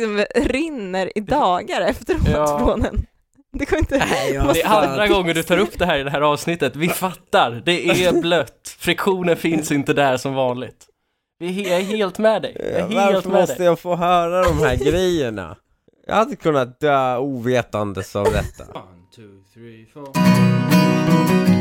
liksom rinner i dagar efteråt Ja. från en. Det går inte... Nej, jag Det är andra gången du tar upp det här i det här avsnittet. Vi fattar, det är blött. Friktionen finns inte där som vanligt. Vi är helt med dig. Jag är helt Varför med måste dig. jag få höra de här grejerna? Jag hade kunnat dö ovetandes av detta. One, two, three, four.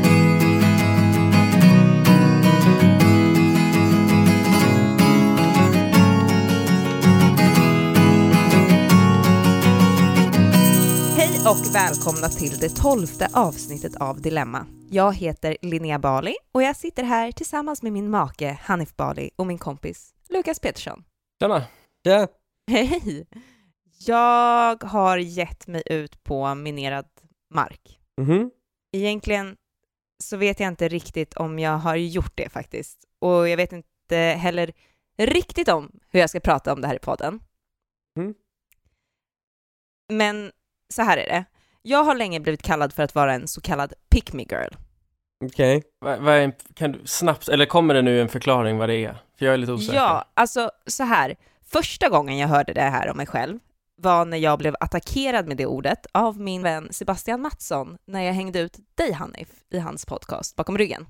Och välkomna till det tolfte avsnittet av Dilemma. Jag heter Linnea Bali och jag sitter här tillsammans med min make Hanif Bali och min kompis Lukas Petersson. Tjena. Ja. Hej! Jag har gett mig ut på minerad mark. Mhm. Egentligen så vet jag inte riktigt om jag har gjort det faktiskt. Och jag vet inte heller riktigt om hur jag ska prata om det här i podden. Mm. Men så här är det. Jag har länge blivit kallad för att vara en så kallad pick me girl. Okej. En- kan du snabbt, eller kommer det nu en förklaring vad det är? För jag är lite osäker. Ja, alltså så här. Första gången jag hörde det här om mig själv var när jag blev attackerad med det ordet av min vän Sebastian Mattsson när jag hängde ut dig Hanif i hans podcast bakom ryggen.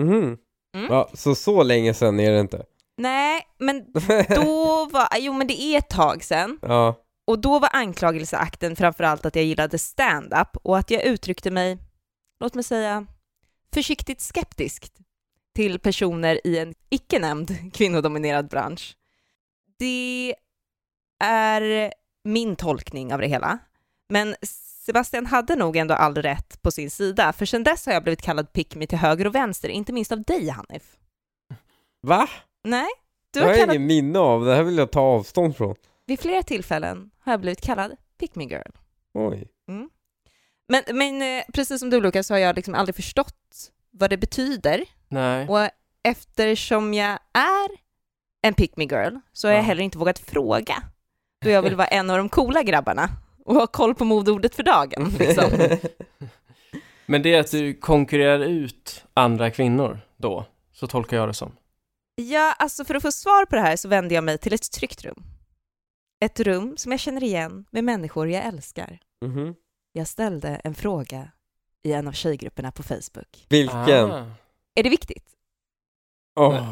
Mhm. Mm. Ja, så så länge sedan är det inte? Nej, men då var, jo men det är ett tag sedan ja. Och då var anklagelseakten framförallt att jag gillade stand-up och att jag uttryckte mig, låt mig säga, försiktigt skeptiskt till personer i en icke nämnd kvinnodominerad bransch. Det är min tolkning av det hela. Men Sebastian hade nog ändå all rätt på sin sida, för sedan dess har jag blivit kallad pick me till höger och vänster, inte minst av dig Hanif. Va? Nej, du har har jag kallat, ingen minne av, det här vill jag ta avstånd från. Vid flera tillfällen har jag blivit kallad pick me girl. Oj. Men, men eh, precis som du Lukas så har jag liksom aldrig förstått vad det betyder Nej. och eftersom jag är en pick me girl så har jag Ja. heller inte vågat fråga då jag vill vara en av de coola grabbarna och ha koll på modeordet för dagen. Liksom. Men det är att du konkurrerar ut andra kvinnor då, så tolkar jag det som. Ja, alltså för att få svar på det här så vände jag mig till ett tryggt rum. Ett rum som jag känner igen med människor jag älskar. Mhm. Jag ställde en fråga i en av tjejgrupperna på Facebook. Vilken? Ah. Är det viktigt? Åh.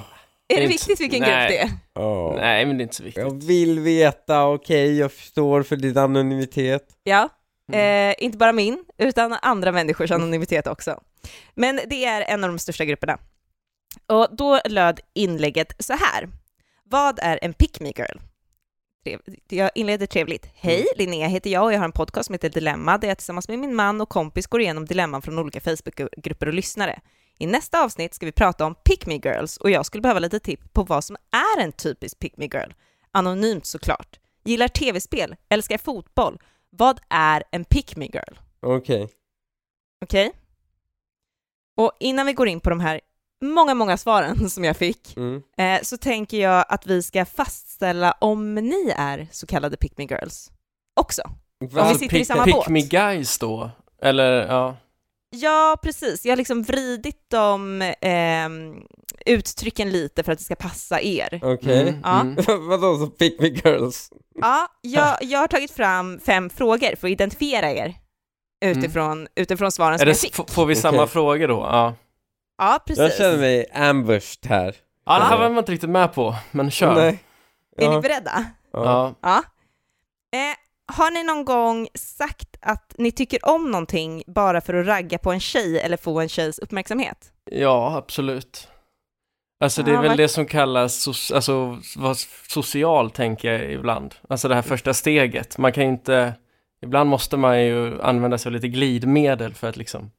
Är Det viktigt vilken nej. grupp det är? Åh. Nej, men det är inte så viktigt. Jag vill veta, okej, jag förstår för din anonymitet. Ja, Mm. Eh, inte bara min, utan andra människors anonymitet också. Men det är en av de största grupperna. Och då löd inlägget så här. Vad är en pick me girl? Jag inleder trevligt. Hej, Linnea heter jag och jag har en podcast som heter Dilemma där jag tillsammans med min man och kompis går igenom dilemman från olika Facebookgrupper och lyssnare. I nästa avsnitt ska vi prata om pick me girls och jag skulle behöva lite tips på vad som är en typisk pick me girl. Anonymt såklart. Gillar tv-spel, älskar fotboll. Vad är en pick me girl? Okej. Okej? Och innan vi går in på de här många, många svaren som jag fick, Mm. eh, så tänker jag att vi ska fastställa om ni är så kallade pick me girls också. Om vi Alltså, sitter i pick, samma pick båt. me guys då? Eller, ja. Ja, precis. Jag har liksom vridit de ehm, uttrycken lite för att det ska passa er. Okej. Mm, Ja. mm. Vadå så pick me girls? Ja, jag, jag har tagit fram fem frågor för att identifiera er utifrån, utifrån svaren som Är det, jag fick. får vi samma Okej. frågor då? Ja. Ja, precis. Jag känner mig ambushed här. Ja, det här var man inte riktigt med på, men kör. Nej. Är ni Ja. beredda? Ja. Ja. Eh, har ni någon gång sagt att ni tycker om någonting bara för att ragga på en tjej eller få en tjejs uppmärksamhet? ja, absolut. Alltså det är Ja, väl vad- det som kallas, so- alltså vad social tänker jag ibland. Alltså det här första steget. Man kan ju inte, ibland måste man ju använda sig av lite glidmedel för att liksom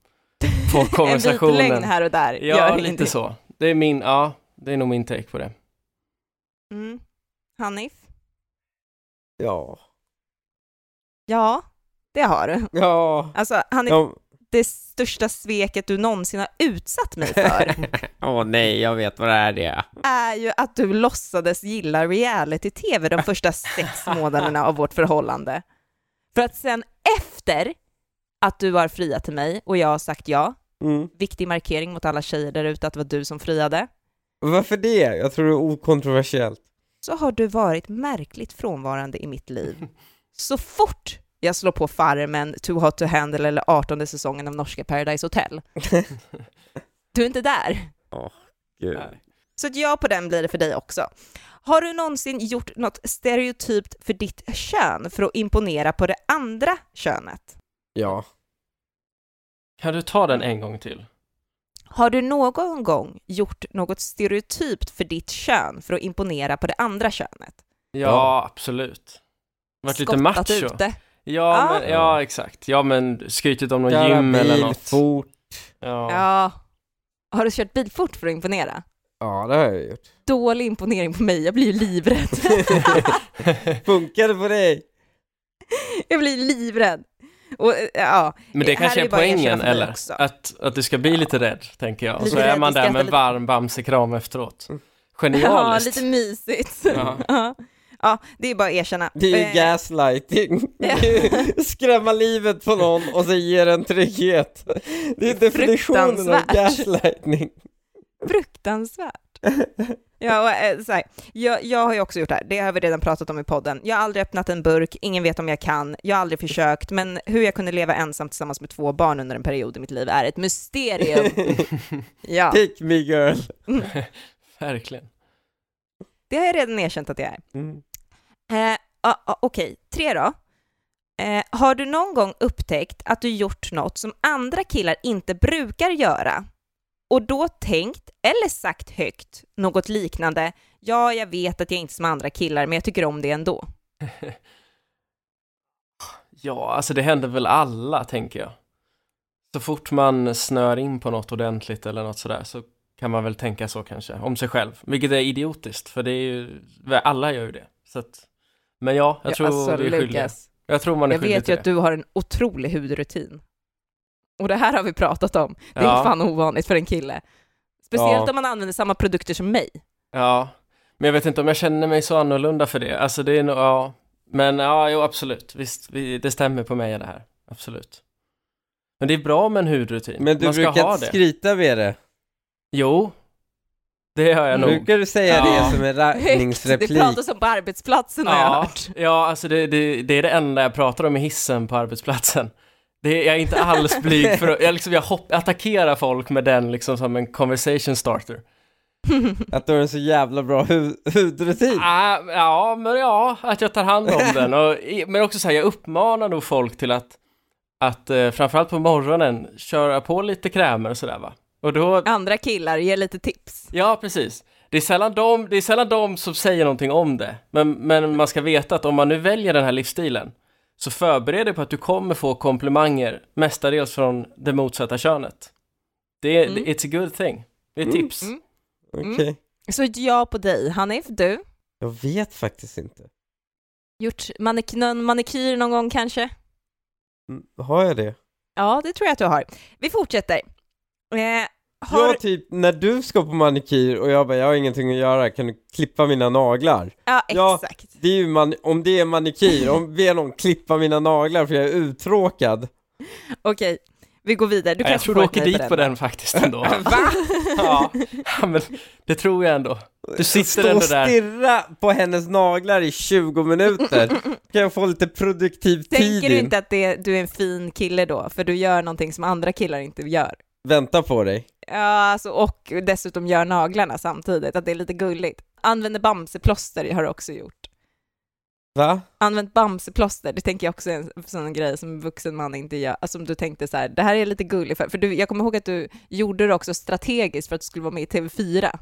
få En vit konversationen. här och där. Ja, gör lite så. Det är min, ja, det är nog min take på det. Mm. Hanif? Ja. Ja, det har du. Ja. Alltså, Hanif, Ja. det största sveket du någonsin har utsatt mig för Åh nej, jag vet vad det är det. är ju att du låtsades gilla reality-tv de första sex månaderna av vårt förhållande. För att sen efter att du har friat till mig och jag har sagt ja, Mm. viktig markering mot alla tjejer där ute att det var du som friade. Varför det? Jag tror det är okontroversiellt. så har du varit märkligt frånvarande i mitt liv. Så fort jag slår på Farmen, Too Hot To Handle eller 18 säsongen av norska Paradise Hotel. Du är inte där. Gud. Nej. Så ett ja på den blir det för dig också. Har du någonsin gjort något stereotypt för ditt kön för att imponera på det andra könet? Ja. Kan du ta den en gång till? Har du någon gång gjort något stereotypt för ditt kön för att imponera på det andra könet? Ja, Ja. absolut. Varit lite Skottat macho. ute? Ja, Ja. men, ja, exakt. Ja, men skrytit om någon Köra gym eller bil något. fort. Ja. Ja. Har du kört bil fort för att imponera? Ja, det har jag gjort. Dålig imponering på mig, jag blir ju livrädd. Funkar det på dig? jag blir livrädd. Och, eh, ja, Men det kanske är poängen, eller? också. Att, att du ska bli lite rädd, tänker jag. Och Lite så är man där med en varm bamsekram efteråt. Mm. ja, Genialiskt. lite mysigt. Ja. Ja. ja, det är bara att erkänna. Det är ju Eh, gaslighting. Skrämma livet på någon och så ger en trygghet. Det är definitionen av gaslightning. Fruktansvärt. Ja, och, eh, så här, jag, jag har ju också gjort det här, det har vi redan pratat om i podden. Jag har aldrig öppnat en burk, ingen vet om jag kan, jag har aldrig försökt, men hur jag kunde leva ensam tillsammans med två barn under en period i mitt liv är ett mysterium. Ja, Pick me girl. Verkligen. det har jag redan erkänt att jag är. Mm. Eh, ah, ah, Okej, tre då. Eh, har du någon gång upptäckt att du gjort något som andra killar inte brukar göra och då tänkt eller sagt högt något liknande ja, jag vet att jag inte är som andra killar, men jag tycker om det ändå. Ja, alltså det händer väl alla, tänker jag. Så fort man snör in på något ordentligt eller något sådär så kan man väl tänka så kanske, om sig själv. Vilket är idiotiskt, för det är ju, alla gör ju det. Så att, men ja, jag tror alltså, vi är skyldiga. Lukas, Jag tror man är jag skyldig vet till ju att det. du har en otrolig hudrutin. Och det här har vi pratat om. Det är Ja. fan ovanligt för en kille. Speciellt Ja. om man använder samma produkter som mig. Ja, men jag vet inte om jag känner mig så annorlunda för det. Alltså det är nog, ja. Men ja, jo absolut. Visst, vi, det stämmer på mig det här. Absolut. Men det är bra med en hudrutin. Men du Man ska brukar ha inte det. skryta med det. Jo, det gör jag nog. Brukar du säga Ja. det som en Högt, det raggningsreplik? pratas om på arbetsplatsen har jag Ja, hört. ja alltså det, det, det är det enda jag pratar om i hissen på arbetsplatsen. Det är, jag är inte alls blyg för att, jag, liksom, jag hopp, attackerar folk med den liksom som en conversation starter. Att du har en så jävla bra hu hudrutin? Ah, ja, men ja, att jag tar hand om den. Och, men också så här, jag uppmanar nog folk till att, att eh, framförallt på morgonen, köra på lite krämer och sådär va. Och då, Andra killar, ge lite tips. ja precis. Det är, sällan de, det är sällan de som säger någonting om det. Men, men man ska veta att om man nu väljer den här livsstilen, så förbered dig på att du kommer få komplimanger, mestadels från det motsatta könet. Det är, Mm. it's a good thing. Det är Mm. tips. Mm. Okej. Så ett ja på dig. Hanif, du? Jag vet faktiskt inte. Gjort manik- någon manikyr någon gång kanske? Mm, Har jag det? Ja, det tror jag att du har. Vi fortsätter. Eh, har... Ja, typ när du ska på manikyr och jag bara, jag har ingenting att göra, kan du klippa mina naglar? Ja, Ja. exakt. Det är ju man, om det är manikyr, om ber någon klippa mina naglar för jag är uttråkad Okej, vi går vidare. Du Ja, jag tror du åker dit på den faktiskt ändå. Va? ja, ja, men det tror jag ändå. Du sitter Stå och ändå där. stirra på hennes naglar i 20 minuter, kan jag få lite produktiv tid Tänker du in? inte att det, du är en fin kille då, för du gör någonting som andra killar inte gör? Vänta på dig Ja, alltså, och dessutom gör naglarna samtidigt, att det är lite gulligt. Använder bamseplåster har du också gjort. Va? Använt bamseplåster, det tänker jag också är en sån grej som en vuxen man inte gör, alltså om du tänkte så här, det här är lite gulligt, för, för du, jag kommer ihåg att du gjorde det också strategiskt för att du skulle vara med i TV4.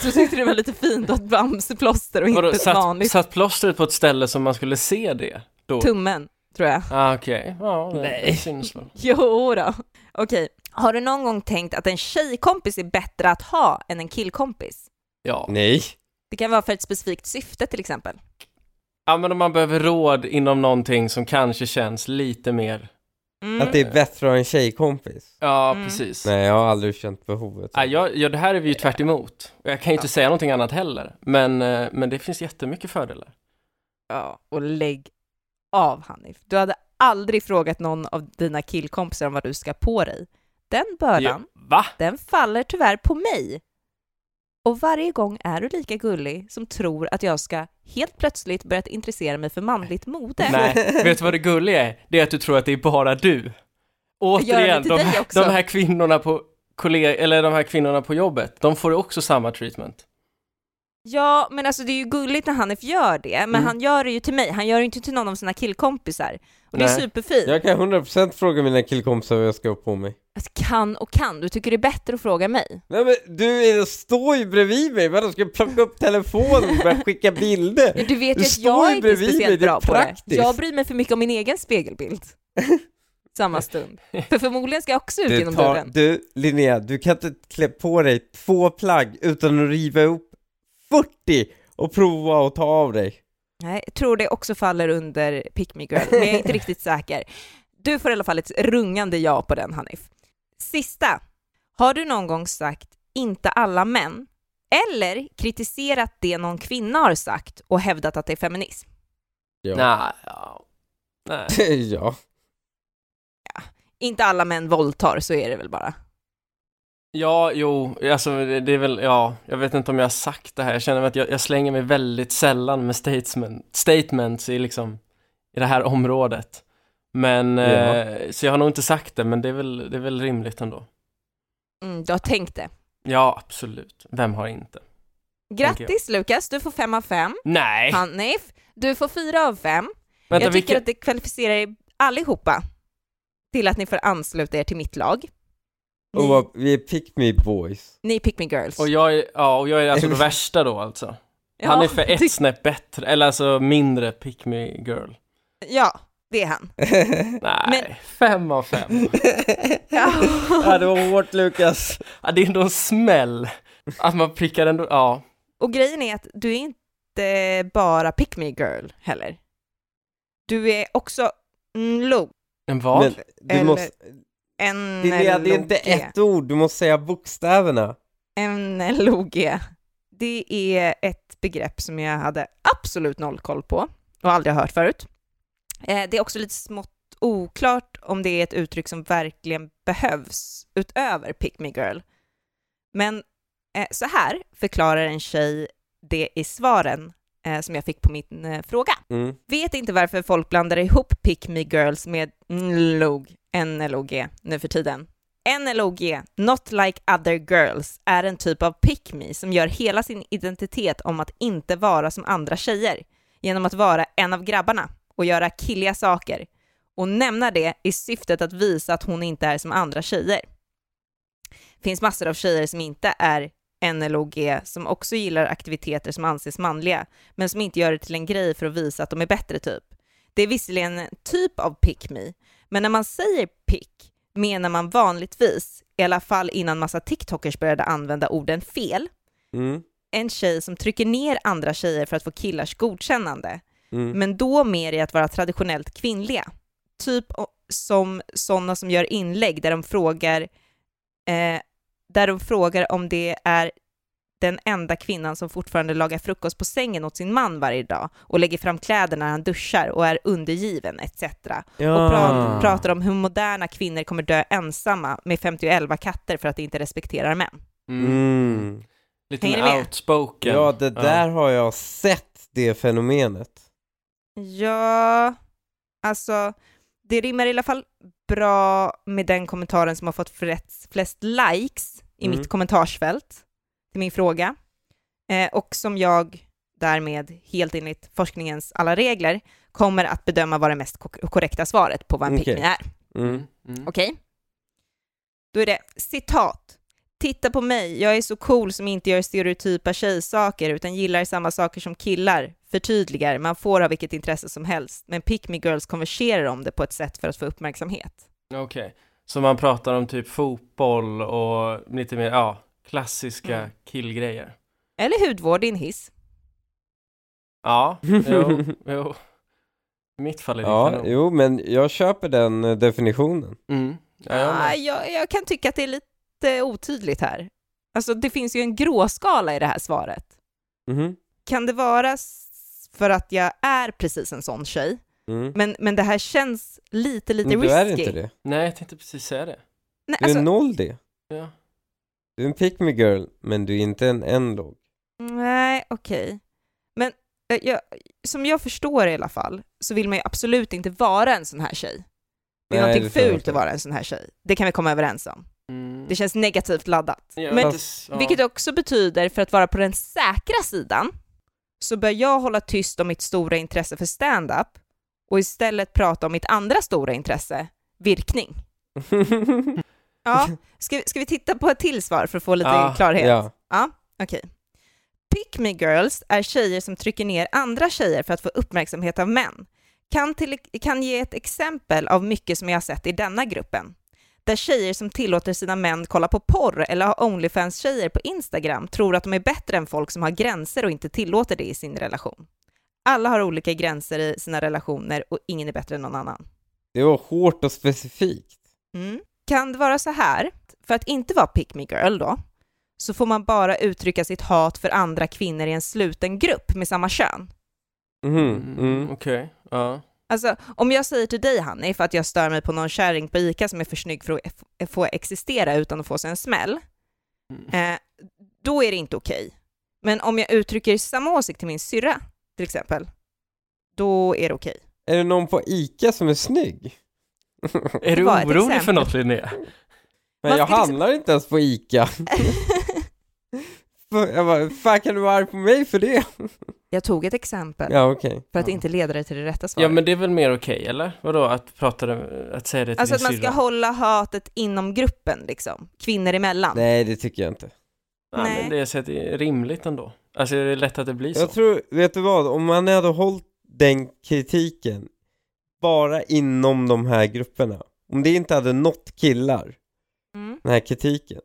Så tyckte det var lite fint att bamseplåster och inte Vadå, satt, vanligt satt plåstret på ett ställe som man skulle se det då? tummen, tror jag. Ah, okej. Ja, det, Nej. det syns väl. Jo då. Okej, har du någon gång tänkt att en tjejkompis är bättre att ha än en killkompis? Ja. Nej Det kan vara för ett specifikt syfte till exempel. ja, men om man behöver råd inom någonting som kanske känns lite mer... Mm. Att det är bättre att ha en tjejkompis? Ja, Mm. precis. Nej, jag har aldrig känt behovet Ja, jag, ja, det här är vi ju tvärt emot. Jag kan ju inte säga någonting annat heller. Men, eh, men det finns jättemycket fördelar. Ja, och lägg av Hanif. Du hade aldrig frågat någon av dina killkompisar om vad du ska på dig. Den bördan, Ja, den faller tyvärr på mig. Och varje gång är du lika gullig som tror att jag ska helt plötsligt börjat intressera mig för manligt mode. Nej, vet du vad det gulliga är? Det är att du tror att det är bara du. Återigen, de, de här kvinnorna på kolleg- eller de här kvinnorna på jobbet, de får också samma treatment. Ja, men alltså det är ju gulligt när Hanif gör det, men Mm. han gör det ju till mig, han gör det inte till någon av sina killkompisar. Och det är Nej. superfint. Jag kan 100% fråga mina killkompisar vad jag ska ha på mig. Alltså, kan och kan, du tycker det är bättre att fråga mig? Nej men du står ju bredvid mig, vadå ska jag plocka upp telefonen och börja skicka bilder? Du vet ju att jag är inte mig, speciellt är bra på det. Jag bryr mig för mycket om min egen spegelbild. Samma stund. För förmodligen ska jag också ut Du, genom tar, dörren. du Linnea, du kan inte klä på dig två plagg utan att riva upp 40 och prova att ta av dig. Nej, jag tror det också faller under Pick Me Girl, men jag är inte riktigt säker. Du får i alla fall ett rungande ja på den Hanif. Sista. Har du någon gång sagt inte alla män eller kritiserat det någon kvinna har sagt och hävdat att det är feminism? Ja. Nej, ja. Nej. ja. Inte alla män våldtar, så är det väl bara. Ja, jo, alltså det, är väl, ja, jag vet inte om jag har sagt det här, jag känner att jag, jag slänger mig väldigt sällan med statement, statements i liksom, i det här området. Men, Ja. eh, så jag har nog inte sagt det, men det är väl, det är väl rimligt ändå. Mm, du har tänkt det. Ja, absolut. Vem har inte? Grattis Lukas, du får fem av fem. Nej! Hanif, du får fyra av fem. Vänta, jag tycker vilken, att det kvalificerar er allihopa till att ni får ansluta er till mitt lag. Ni, Och vad- vi är pick me boys. ni pick me girls. och jag är, ja, och jag är alltså det värsta då alltså. Ja, Han är för ett snäpp bättre, eller alltså mindre pick me girl. Ja, det är han. Nej, Men- fem av fem. Ja. ja, det var hårt Lukas. Ja, det är ändå en smäll. Att man prickar ändå, ja. Och grejen är att du är inte bara pick me girl heller. Du är också nlog, En vad? Men du Eller- måste, det är, det är inte ett ord, du måste säga bokstäverna. NLOG. Det är ett begrepp som jag hade absolut noll koll på och aldrig hört förut. Eh, Det är också lite smått oklart om det är ett uttryck som verkligen behövs utöver pick me girl. Men eh, så här förklarar en tjej det i svaren eh, som jag fick på min fråga. Mm. Vet inte varför folk blandar ihop pick me girls med NLOG, NLOG nu för tiden. NLOG, Not Like Other Girls, är en typ av pick me som gör hela sin identitet om att inte vara som andra tjejer genom att vara en av grabbarna och göra killiga saker och nämna det i syftet att visa att hon inte är som andra tjejer. Det finns massor av tjejer som inte är NLOG som också gillar aktiviteter som anses manliga men som inte gör det till en grej för att visa att de är bättre typ. Det är visserligen en typ av pick me, men när man säger pick menar man vanligtvis, i alla fall innan massa TikTokers började använda orden fel, Mm. en tjej som trycker ner andra tjejer för att få killars godkännande, Mm. men då mer i att vara traditionellt kvinnliga. Typ som sådana som gör inlägg där de frågar eh, där de frågar om det är den enda kvinnan som fortfarande lagar frukost på sängen åt sin man varje dag och lägger fram kläder när han duschar och är undergiven etc. Ja. Och pra- pratar om hur moderna kvinnor kommer dö ensamma med 51 katter för att de inte respekterar män. Mm. Mm. Lite Hänger outspoken. Ja, det där har jag sett, det fenomenet. Ja, alltså det rimmar i alla fall bra med den kommentaren som har fått flest, flest likes i Mm. mitt kommentarsfält till min fråga eh, och som jag därmed helt enligt forskningens alla regler kommer att bedöma vara det mest ko- korrekta svaret på vad en Okej. pick me är. Mm. Mm. Okej? Då är det citat. Titta på mig, jag är så cool som inte gör stereotypa tjejsaker utan gillar samma saker som killar. Förtydligar, man får ha vilket intresse som helst, men pick me girls konverserar om det på ett sätt för att få uppmärksamhet. Okej. Så man pratar om typ fotboll och lite mer, ja, klassiska Mm. killgrejer. Eller hudvård i en hiss. Ja, jo, jo. I mitt fall är det Ja, kanon. jo, men jag köper den eh, definitionen. Mm. Ja, jag Ah, jag, jag kan tycka att det är lite otydligt här. Alltså det finns ju en gråskala i det här svaret. Mhm. Kan det vara för att jag är precis en sån tjej? Mm. Men, men det här känns lite, lite Men du risky. är inte det. Nej, jag tänkte precis säga det. Nej, Du alltså, är noll det. Ja. Du är en pick me girl, men du är inte en endog. Nej, okej. Men eh, jag, som jag förstår i alla fall, så vill man ju absolut inte vara en sån här tjej. Det är Nej, någonting det fult att vara en sån här tjej. Det kan vi komma överens om. Mm. Det känns negativt laddat. Ja, Men, fast- ja. vilket också betyder, för att vara på den säkra sidan, så bör jag hålla tyst om mitt stora intresse för stand-up och istället prata om mitt andra stora intresse, virkning. Ja, ska, vi- ska vi titta på ett till svar för att få lite Ja, klarhet? ja. Ja, okej. Pick me girls är tjejer som trycker ner andra tjejer för att få uppmärksamhet av män. Kan, till, kan ge ett exempel av mycket som jag har sett i denna gruppen. Där tjejer som tillåter sina män kolla på porr eller har Onlyfans-tjejer på Instagram tror att de är bättre än folk som har gränser och inte tillåter det i sin relation. Alla har olika gränser i sina relationer och ingen är bättre än någon annan. Det var hårt och specifikt. Mm. Kan det vara så här, för att inte vara pick me girl då, så får man bara uttrycka sitt hat för andra kvinnor i en sluten grupp med samma kön? Mhm, Mm, mm. Okej, ja. Alltså, om jag säger till dig Hanni, för att jag stör mig på någon kärring på ICA som är för snygg för att få existera utan att få sig en smäll, Mm. eh, då är det inte okej. Men om jag uttrycker samma åsikt till min syrra, till exempel, då är det okej. Är det någon på ICA som är snygg? Är du orolig för något Linnea? Men jag ska liksom- handlar inte ens på ICA. Jag bara, fan kan du vara arg på mig för det? jag tog ett exempel Ja okej. för att ja. inte leda dig till det rätta svaret. Ja men det är väl mer okej, eller? Vadå, att prata, det- att säga det till Alltså din att man ska syrra? hålla hatet inom gruppen, liksom. Kvinnor emellan. Nej det tycker jag inte. Ja, Nej. men det är, så att det är rimligt ändå. Alltså är det lätt att det blir så? Jag tror, vet du vad? Om man hade hållit den kritiken bara inom de här grupperna. Om det inte hade nått killar, Mm. den här kritiken.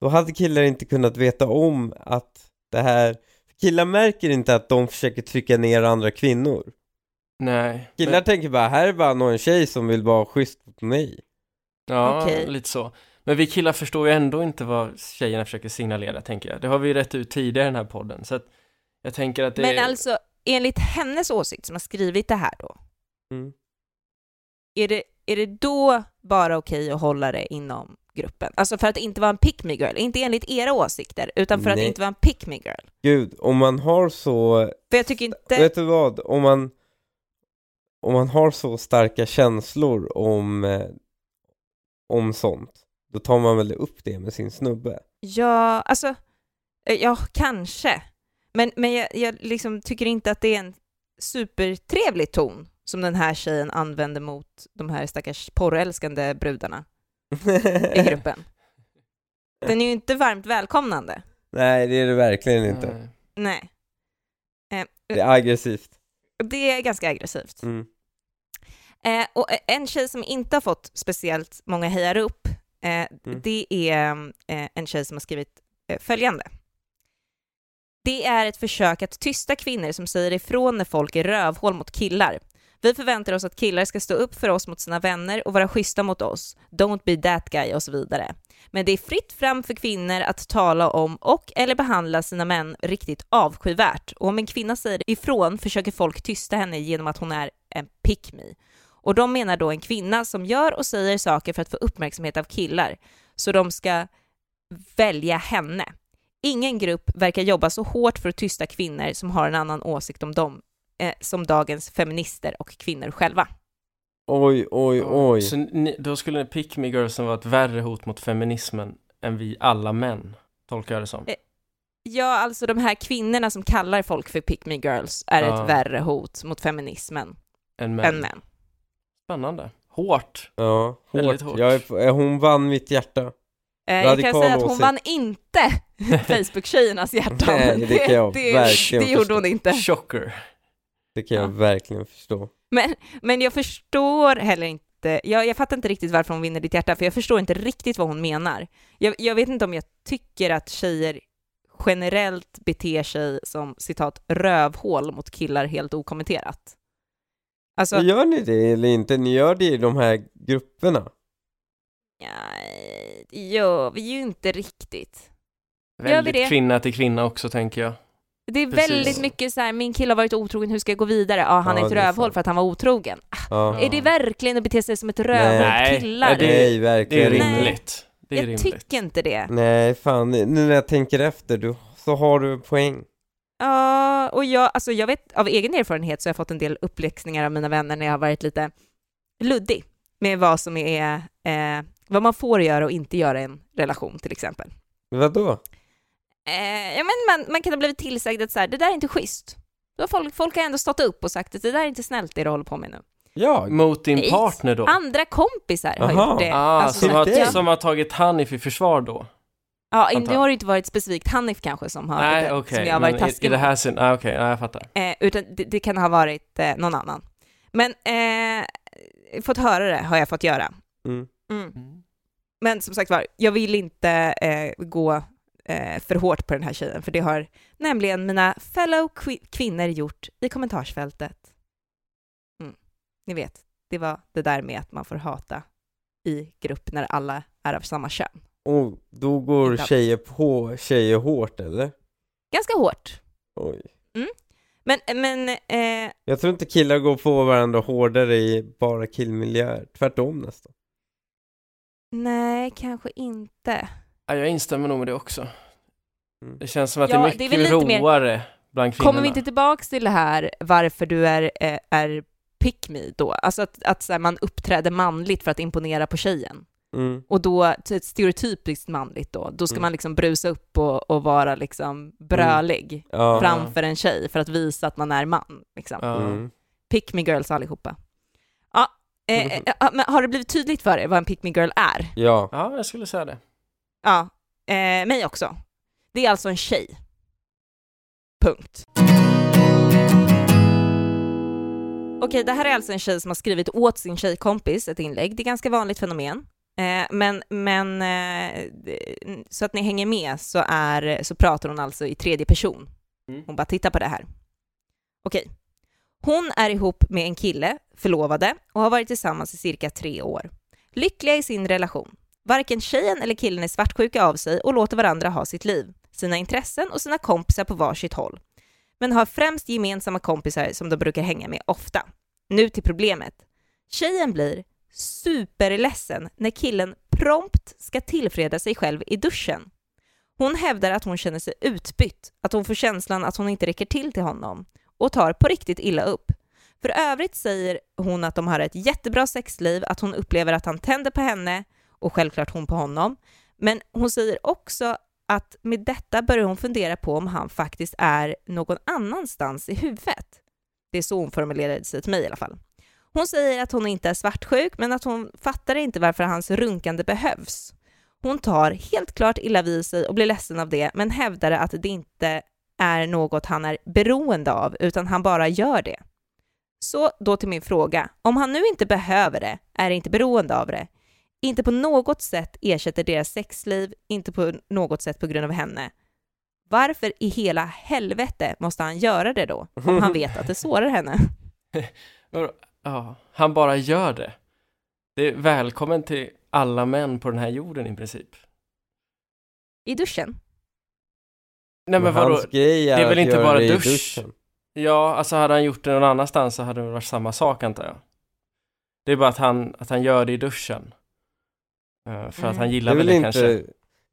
Då hade killar inte kunnat veta om att det här Killar märker inte att de försöker trycka ner andra kvinnor. Nej. Killar Men, tänker bara, här är bara någon tjej som vill vara schysst mot mig. ja, Okej. lite så. Men vi killar förstår ju ändå inte vad tjejerna försöker signalera, tänker jag. Det har vi ju rätt ut tidigare i den här podden. Så att jag tänker att det Men är... alltså, enligt hennes åsikt som har skrivit det här då, Mm. är det, är det då bara okej att hålla det inom gruppen? Alltså för att inte vara en pick me girl, inte enligt era åsikter, utan för att Nej. inte vara en pick me girl. Gud, om man har så För jag tycker inte... Vet du vad? Om man, om man har så starka känslor om, eh, om sånt, då tar man väl upp det med sin snubbe? Ja, alltså, eh, ja, kanske. Men, men jag, jag liksom tycker inte att det är en supertrevlig ton som den här tjejen använder mot de här stackars porrälskande brudarna i gruppen. Den är ju inte varmt välkomnande. Nej, det är det verkligen inte. Nej. Nej. Eh, Det är aggressivt. det är ganska aggressivt. Mm. Eh, och en tjej som inte har fått speciellt många hejar upp, eh, det är eh, en tjej som har skrivit eh, följande. Det är ett försök att tysta kvinnor som säger ifrån när folk är rövhål mot killar. Vi förväntar oss att killar ska stå upp för oss mot sina vänner och vara schyssta mot oss. Don't be that guy och så vidare. Men det är fritt fram för kvinnor att tala om och eller behandla sina män riktigt avskyvärt. Och om en kvinna säger ifrån försöker folk tysta henne genom att hon är en pick me. Och de menar då en kvinna som gör och säger saker för att få uppmärksamhet av killar, så de ska välja henne. Ingen grupp verkar jobba så hårt för att tysta kvinnor som har en annan åsikt om dem, eh, som dagens feminister och kvinnor själva. Oj, oj, oj. Så ni, då skulle Pick Me Girlsen vara ett värre hot mot feminismen än vi alla män, tolkar jag det som. Eh, Ja, alltså de här kvinnorna som kallar folk för pick me girls är Ja. ett värre hot mot feminismen än män. än män. Spännande. Hårt. Ja, Väldigt hårt. hårt. Jag är, eh, hon vann mitt hjärta. Eh, jag kan säga att hon åsikt. vann inte Facebook-tjejernas hjärtan. Nej, det kan jag det, verkligen det gjorde förstå. hon inte. Chocker. Det kan jag Ja. verkligen förstå. Men, men jag förstår heller inte, jag, jag fattar inte riktigt varför hon vinner ditt hjärta, för jag förstår inte riktigt vad hon menar. Jag, jag vet inte om jag tycker att tjejer generellt beter sig som citat rövhål mot killar helt okommenterat. Alltså, Gör ni det eller inte? Ni gör det i de här grupperna. ja, det gör vi ju inte riktigt. Väldigt kvinna till kvinna också, tänker jag. Det är Precis. väldigt mycket så här, min kille har varit otrogen, hur ska jag gå vidare? Ja, han Ja, är ett det är rövhål för att han var otrogen. Ja. Är det verkligen att bete sig som ett rövhål killar? det- Nej, Det är verkligen inte. Nej. rimligt. Det är jag rimligt. tycker inte det. Nej, fan, nu när jag tänker efter du, så har du poäng. Ja, och jag, alltså jag vet av egen erfarenhet så har jag fått en del uppläxningar av mina vänner när jag har varit lite luddig med vad som är, eh, vad man får göra och inte göra i en relation till exempel. Vadå? Eh, ja, men man, man kan ha blivit tillsagd att så här, det där är inte schysst. Då har folk, folk har ändå stått upp och sagt att det där är inte snällt det du håller på med nu. Jag? Mot din Nej. partner då? Andra kompisar har Aha. gjort det. Ah, Alltså, som, har, jag- som har tagit Hanif i försvar då? Ja, nu har det inte varit specifikt Hanif kanske som har Nej, det, okej. som jag har varit taskig i, i det här sin... Ah, okej, nej, jag fattar. eh, utan det, det kan ha varit eh, någon annan. Men eh, fått höra det har jag fått göra. Mm. Mm. Men som sagt var, jag vill inte eh, gå eh, för hårt på den här tjejen, för det har nämligen mina fellow kvinnor gjort i kommentarsfältet. Mm. Ni vet, det var det där med att man får hata i grupp när alla är av samma kön. Och då går tjejer på tjejer hårt eller? Ganska hårt. Oj. Men, men eh, Jag tror inte killar går på varandra hårdare i bara killmiljöer. Tvärtom nästan. nej, kanske inte. Ja, jag instämmer nog med det också. Mm. Det känns som att Ja, det är det är mycket lite mer- roare bland kvinnorna. Kommer vi inte tillbaks till det här varför du är, eh, är pick me då? Alltså att, att så här, man uppträder manligt för att imponera på tjejen. Mm. Och då, stereotypiskt manligt då, då ska Mm. man liksom brusa upp och, och vara liksom brölig Ja. framför en tjej för att visa att man är man. Liksom. Mm. Pick me girls allihopa. Ja, eh, eh, ja, men har det blivit tydligt för er vad en pick me girl är? Ja. ja, jag skulle säga det. Ja, eh, mig också. Det är alltså en tjej. Punkt. Okej, det här är alltså en tjej som har skrivit åt sin tjejkompis ett inlägg. Det är ganska vanligt fenomen. Eh, men men eh, så att ni hänger med så, är, så pratar hon alltså i tredje person. Mm. Hon bara tittar på det här. Okej. Hon är ihop med en kille, förlovade, och har varit tillsammans i cirka tre år. Lyckliga i sin relation. Varken tjejen eller killen är svartsjuka av sig och låter varandra ha sitt liv, sina intressen och sina kompisar på varsitt håll. Men har främst gemensamma kompisar som de brukar hänga med ofta. Nu till problemet. Tjejen blir superledsen när killen prompt ska tillfreda sig själv i duschen. Hon hävdar att hon känner sig utbytt, att hon får känslan att hon inte räcker till till honom och tar på riktigt illa upp. För övrigt säger hon att de har ett jättebra sexliv, att hon upplever att han tänder på henne och självklart hon på honom. Men hon säger också att med detta börjar hon fundera på om han faktiskt är någon annanstans i huvudet. Det är så hon formulerade sig till mig i alla fall. Hon säger att hon inte är svartsjuk, men att hon fattar inte varför hans runkande behövs. Hon tar helt klart illa vid sig och blir ledsen av det, men hävdar att det inte är något han är beroende av, utan han bara gör det. Så då till min fråga. Om han nu inte behöver det, är inte beroende av det, inte på något sätt ersätter deras sexliv, inte på något sätt på grund av henne. Varför i hela helvete måste han göra det då, om han vet att det sårar henne? Ja, han bara gör det. Det är välkommen till alla män på den här jorden i princip. I duschen? Nej men vadå? hans grej är, det är väl inte bara dusch? duschen. Ja, alltså hade han gjort det någon annanstans så hade det varit samma sak antar jag. Det är bara att han, att han gör det i duschen. Eh, för att Mm. han Det gillar är väl det inte, kanske.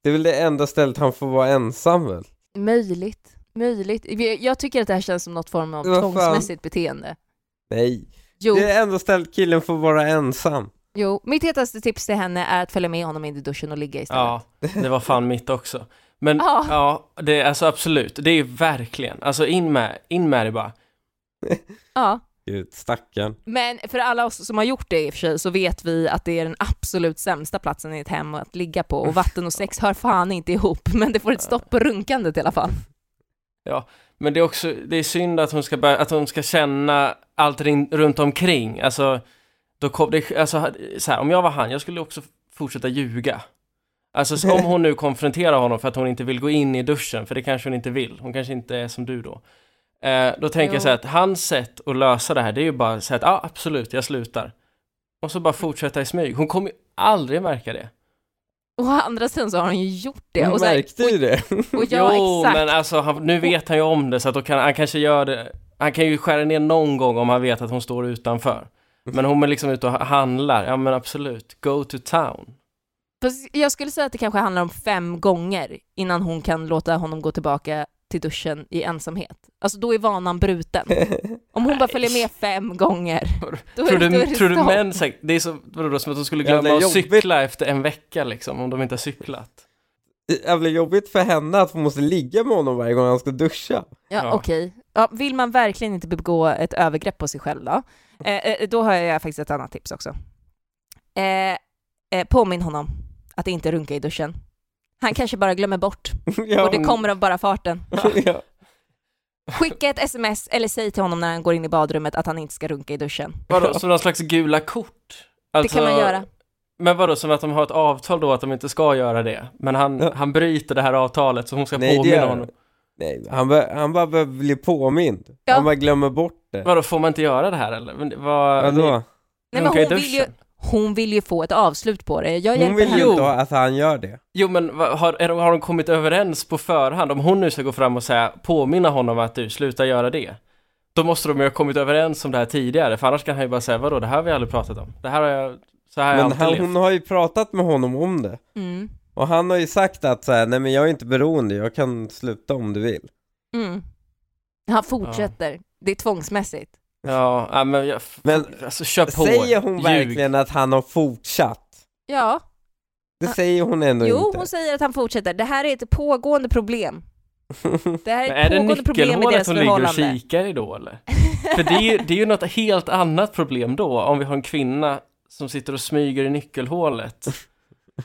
det är väl det enda stället han får vara ensam väl? Möjligt. Möjligt. Jag tycker att det här känns som något form av tvångsmässigt beteende. Nej. Jo, Det är det enda stället killen får vara ensam. jo, mitt hetaste tips till henne är att följa med honom in i duschen och ligga istället. Ja, det var fan mitt också. Men Ja. ja, det är alltså absolut, det är verkligen, alltså in med, in med det bara. ja. Stackarn. Men för alla oss som har gjort det i och för sig så vet vi att det är den absolut sämsta platsen i ett hem att ligga på och vatten och sex hör fan inte ihop men det får ett stopp på runkandet i alla fall. Men det är också, det är synd att hon ska börja, att hon ska känna allt rin, runt omkring. Alltså, då kom det, alltså så här, om jag var han, jag skulle också fortsätta ljuga. Alltså så om hon nu konfronterar honom för att hon inte vill gå in i duschen, för det kanske hon inte vill, hon kanske inte är som du då. Eh, då tänker Jo. jag så här att hans sätt att lösa det här, det är ju bara att säga att ja ah, absolut, jag slutar. Och så bara fortsätta i smyg. Hon kommer ju aldrig märka det. Och å andra sidan så har hon ju gjort det. Hon Och, så märkte ju det. och, ja, jo, exakt. men alltså han, nu vet han ju om det så att då kan han kanske gör det. Han kan ju skära ner någon gång om han vet att hon står utanför. Men hon är liksom ute och handlar, ja men absolut, go to town. Fast jag skulle säga att det kanske handlar om fem gånger innan hon kan låta honom gå tillbaka till duschen i ensamhet. Alltså då är vanan bruten. Om hon bara följer med fem gånger, då är, Tror då är du, det tror du män, det är så, vadå då, som att de skulle glömma att cykla efter en vecka liksom, om de inte har cyklat? Det är jävla jobbigt för henne att hon måste ligga med honom varje gång han ska duscha. Ja, Ja. okej. Ja, vill man verkligen inte begå ett övergrepp på sig själv då? Eh, eh, då har jag faktiskt ett annat tips också. Eh, eh, påminn honom att inte runka i duschen. Han kanske bara glömmer bort ja, och det kommer av bara farten. ja. Skicka ett sms eller säg till honom när han går in i badrummet att han inte ska runka i duschen. Vadå, som någon slags gula kort? Alltså, det kan man göra. Men vadå, som att de har ett avtal då att de inte ska göra det? Men han, Ja. han bryter det här avtalet så hon ska Nej, påminna honom. Nej, han, bara, han bara behöver bli påmind. Ja. Han bara glömmer bort det. Vadå, får man inte göra det här eller? Det- Vad, Vadå? Nej, men hon, vill ju? Hon vill ju få ett avslut på det. Jag Hon vill henne. ju inte att han gör det. Jo men har, är de, har de kommit överens på förhand? Om hon nu ska gå fram och säga, påminna honom att du, sluta göra det. Då måste de ju ha kommit överens om det här tidigare, för annars kan han ju bara säga, vadå, det här har vi aldrig pratat om. Det här har jag, så här har jag Men hon har ju pratat med honom om det. Mm. Och han har ju sagt att så här, nej men jag är inte beroende, jag kan sluta om du vill. Mm. Han fortsätter. Det är tvångsmässigt. Ja, men jag, Men alltså kör på. säger hon Ljug. verkligen att han har fortsatt? Ja, Det Ah. säger hon ändå jo, inte. hon säger att han fortsätter. Det här är ett pågående problem. Det här är är ett det pågående problem i nyckelhålet deras hon ligger och förhållande. kikar i då eller? För det är, ju, det är ju något helt annat problem då, om vi har en kvinna som sitter och smyger i nyckelhålet.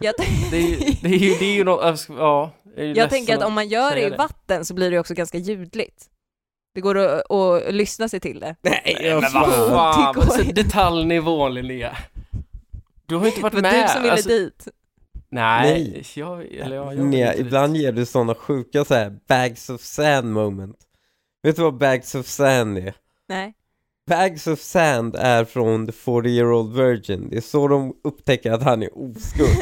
Jag, Det är, ju- det är ju, det är ju något, alltså, ja. Jag, är ju jag tänker att om man gör det i det. vatten så blir det också ganska ljudligt. Det går att, att lyssna sig till det. Nej, Nej, men vad fan. Det går alltså, inte. detaljnivån Linnea. Du har ju inte varit Det var med. du som ville alltså, dit. Nej, Nej. jag, eller ja, jag Nej, vill inte ibland ger du sådana sjuka så här bags of sand moment. Vet du vad bags of sand är? Nej. Bags of sand är från the 40 year old virgin. Det är så de upptäcker att han är oskuld.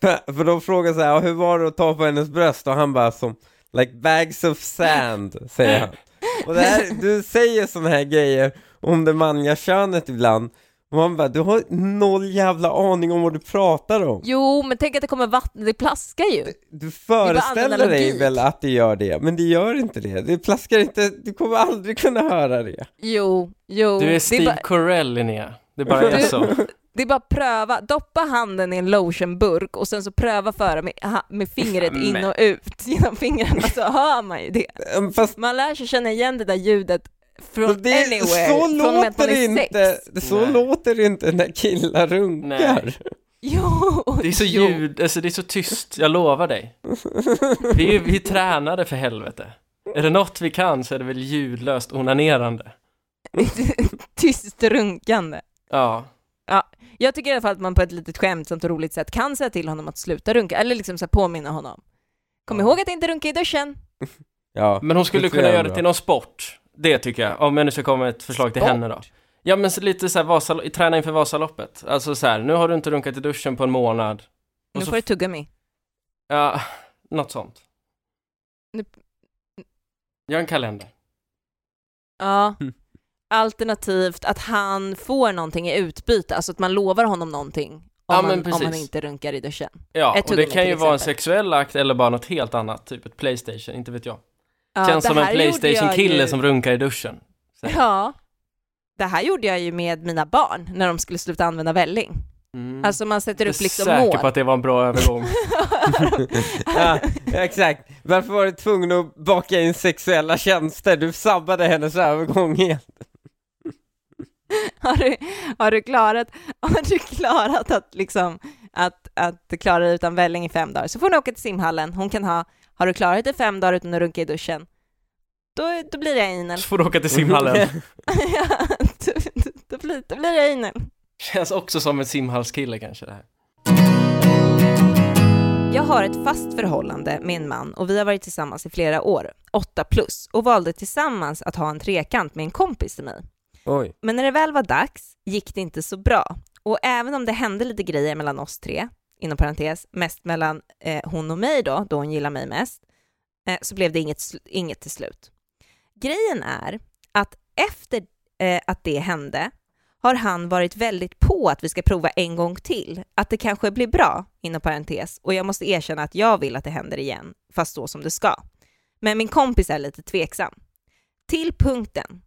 för, för de frågar så här, "Ja, hur var det att ta på hennes bröst? Och han bara som, like bags of sand, säger han. Och det här, du säger sådana här grejer om det manliga könet ibland. Och man bara, du har noll jävla aning om vad du pratar om. Jo, men tänk att det kommer vatten, det plaskar ju. Du föreställer dig väl att det gör det, men det gör inte det. Det plaskar inte, du kommer aldrig kunna höra det. Jo, jo. Du är det, Steve är bara, Carell Linnea. Det bara är så. Det är bara att pröva, doppa handen i en lotionburk och sen så pröva föra med, med fingret in och ut genom fingrarna så hör man ju det. Um, Fast Man lär sig känna igen det där ljudet från det, anywhere, så från låter det inte, sex. så Nej. låter det inte när killar runkar. Nej. Jo, Det är så ljud, alltså det är så tyst, jag lovar dig. Vi vi tränade för helvete. Är det något vi kan så är det väl ljudlöst onanerande. Tyst runkande. Ja. Jag tycker i alla fall att man på ett litet skämtsamt och roligt sätt kan säga till honom att sluta runka, eller liksom så här påminna honom. Kom Ja. ihåg att inte runka i duschen. Ja, Men hon skulle kunna göra det till någon sport. Det tycker jag, om jag nu ska komma med ett förslag till Sport? henne då. Ja men lite så här Vasalo- träna inför Vasaloppet. Alltså så här, nu har du inte runkat i duschen på en månad. Och Nu så- får du tugga mig. Ja, något sånt. Nu- Gör en kalender. Ja. Mm. Alternativt att han får någonting i utbyte, alltså att man lovar honom någonting om, Ja, man, om han inte runkar i duschen. Ja, Ett och det kan ju vara en sexuell akt eller bara något helt annat, typ ett Playstation, inte vet jag. Ja, Känns som en jag Playstation-kille ju- som runkar i duschen. Ja. Det här gjorde jag ju med mina barn när de skulle sluta använda välling. Mm. Alltså man sätter jag upp är liksom säker mål. på att det var en bra övergång. ja, exakt. Varför var du tvungen att baka in sexuella tjänster? Du sabbade hennes övergång helt. har, du, har, du klarat, har du klarat att, liksom, att, att klara dig utan välling i fem dagar så får du åka till simhallen. Hon kan ha, har du klarat dig fem dagar utan att runka i duschen, då, då blir det anal. Så får du åka till simhallen. Ja, då, då, blir, då blir det anal. Känns också som en simhallskille kanske det här. Jag har ett fast förhållande med en man och vi har varit tillsammans i flera år, åtta plus, och valde tillsammans att ha en trekant med en kompis till mig. Oj. Men när det väl var dags gick det inte så bra. Och även om det hände lite grejer mellan oss tre, inom parentes, mest mellan eh, hon och mig då, då hon gillar mig mest, eh, så blev det inget, inget till slut. Grejen är att efter eh, att det hände har han varit väldigt på att vi ska prova en gång till, att det kanske blir bra, inom parentes, och jag måste erkänna att jag vill att det händer igen, fast så som det ska. Men min kompis är lite tveksam. Till punkten.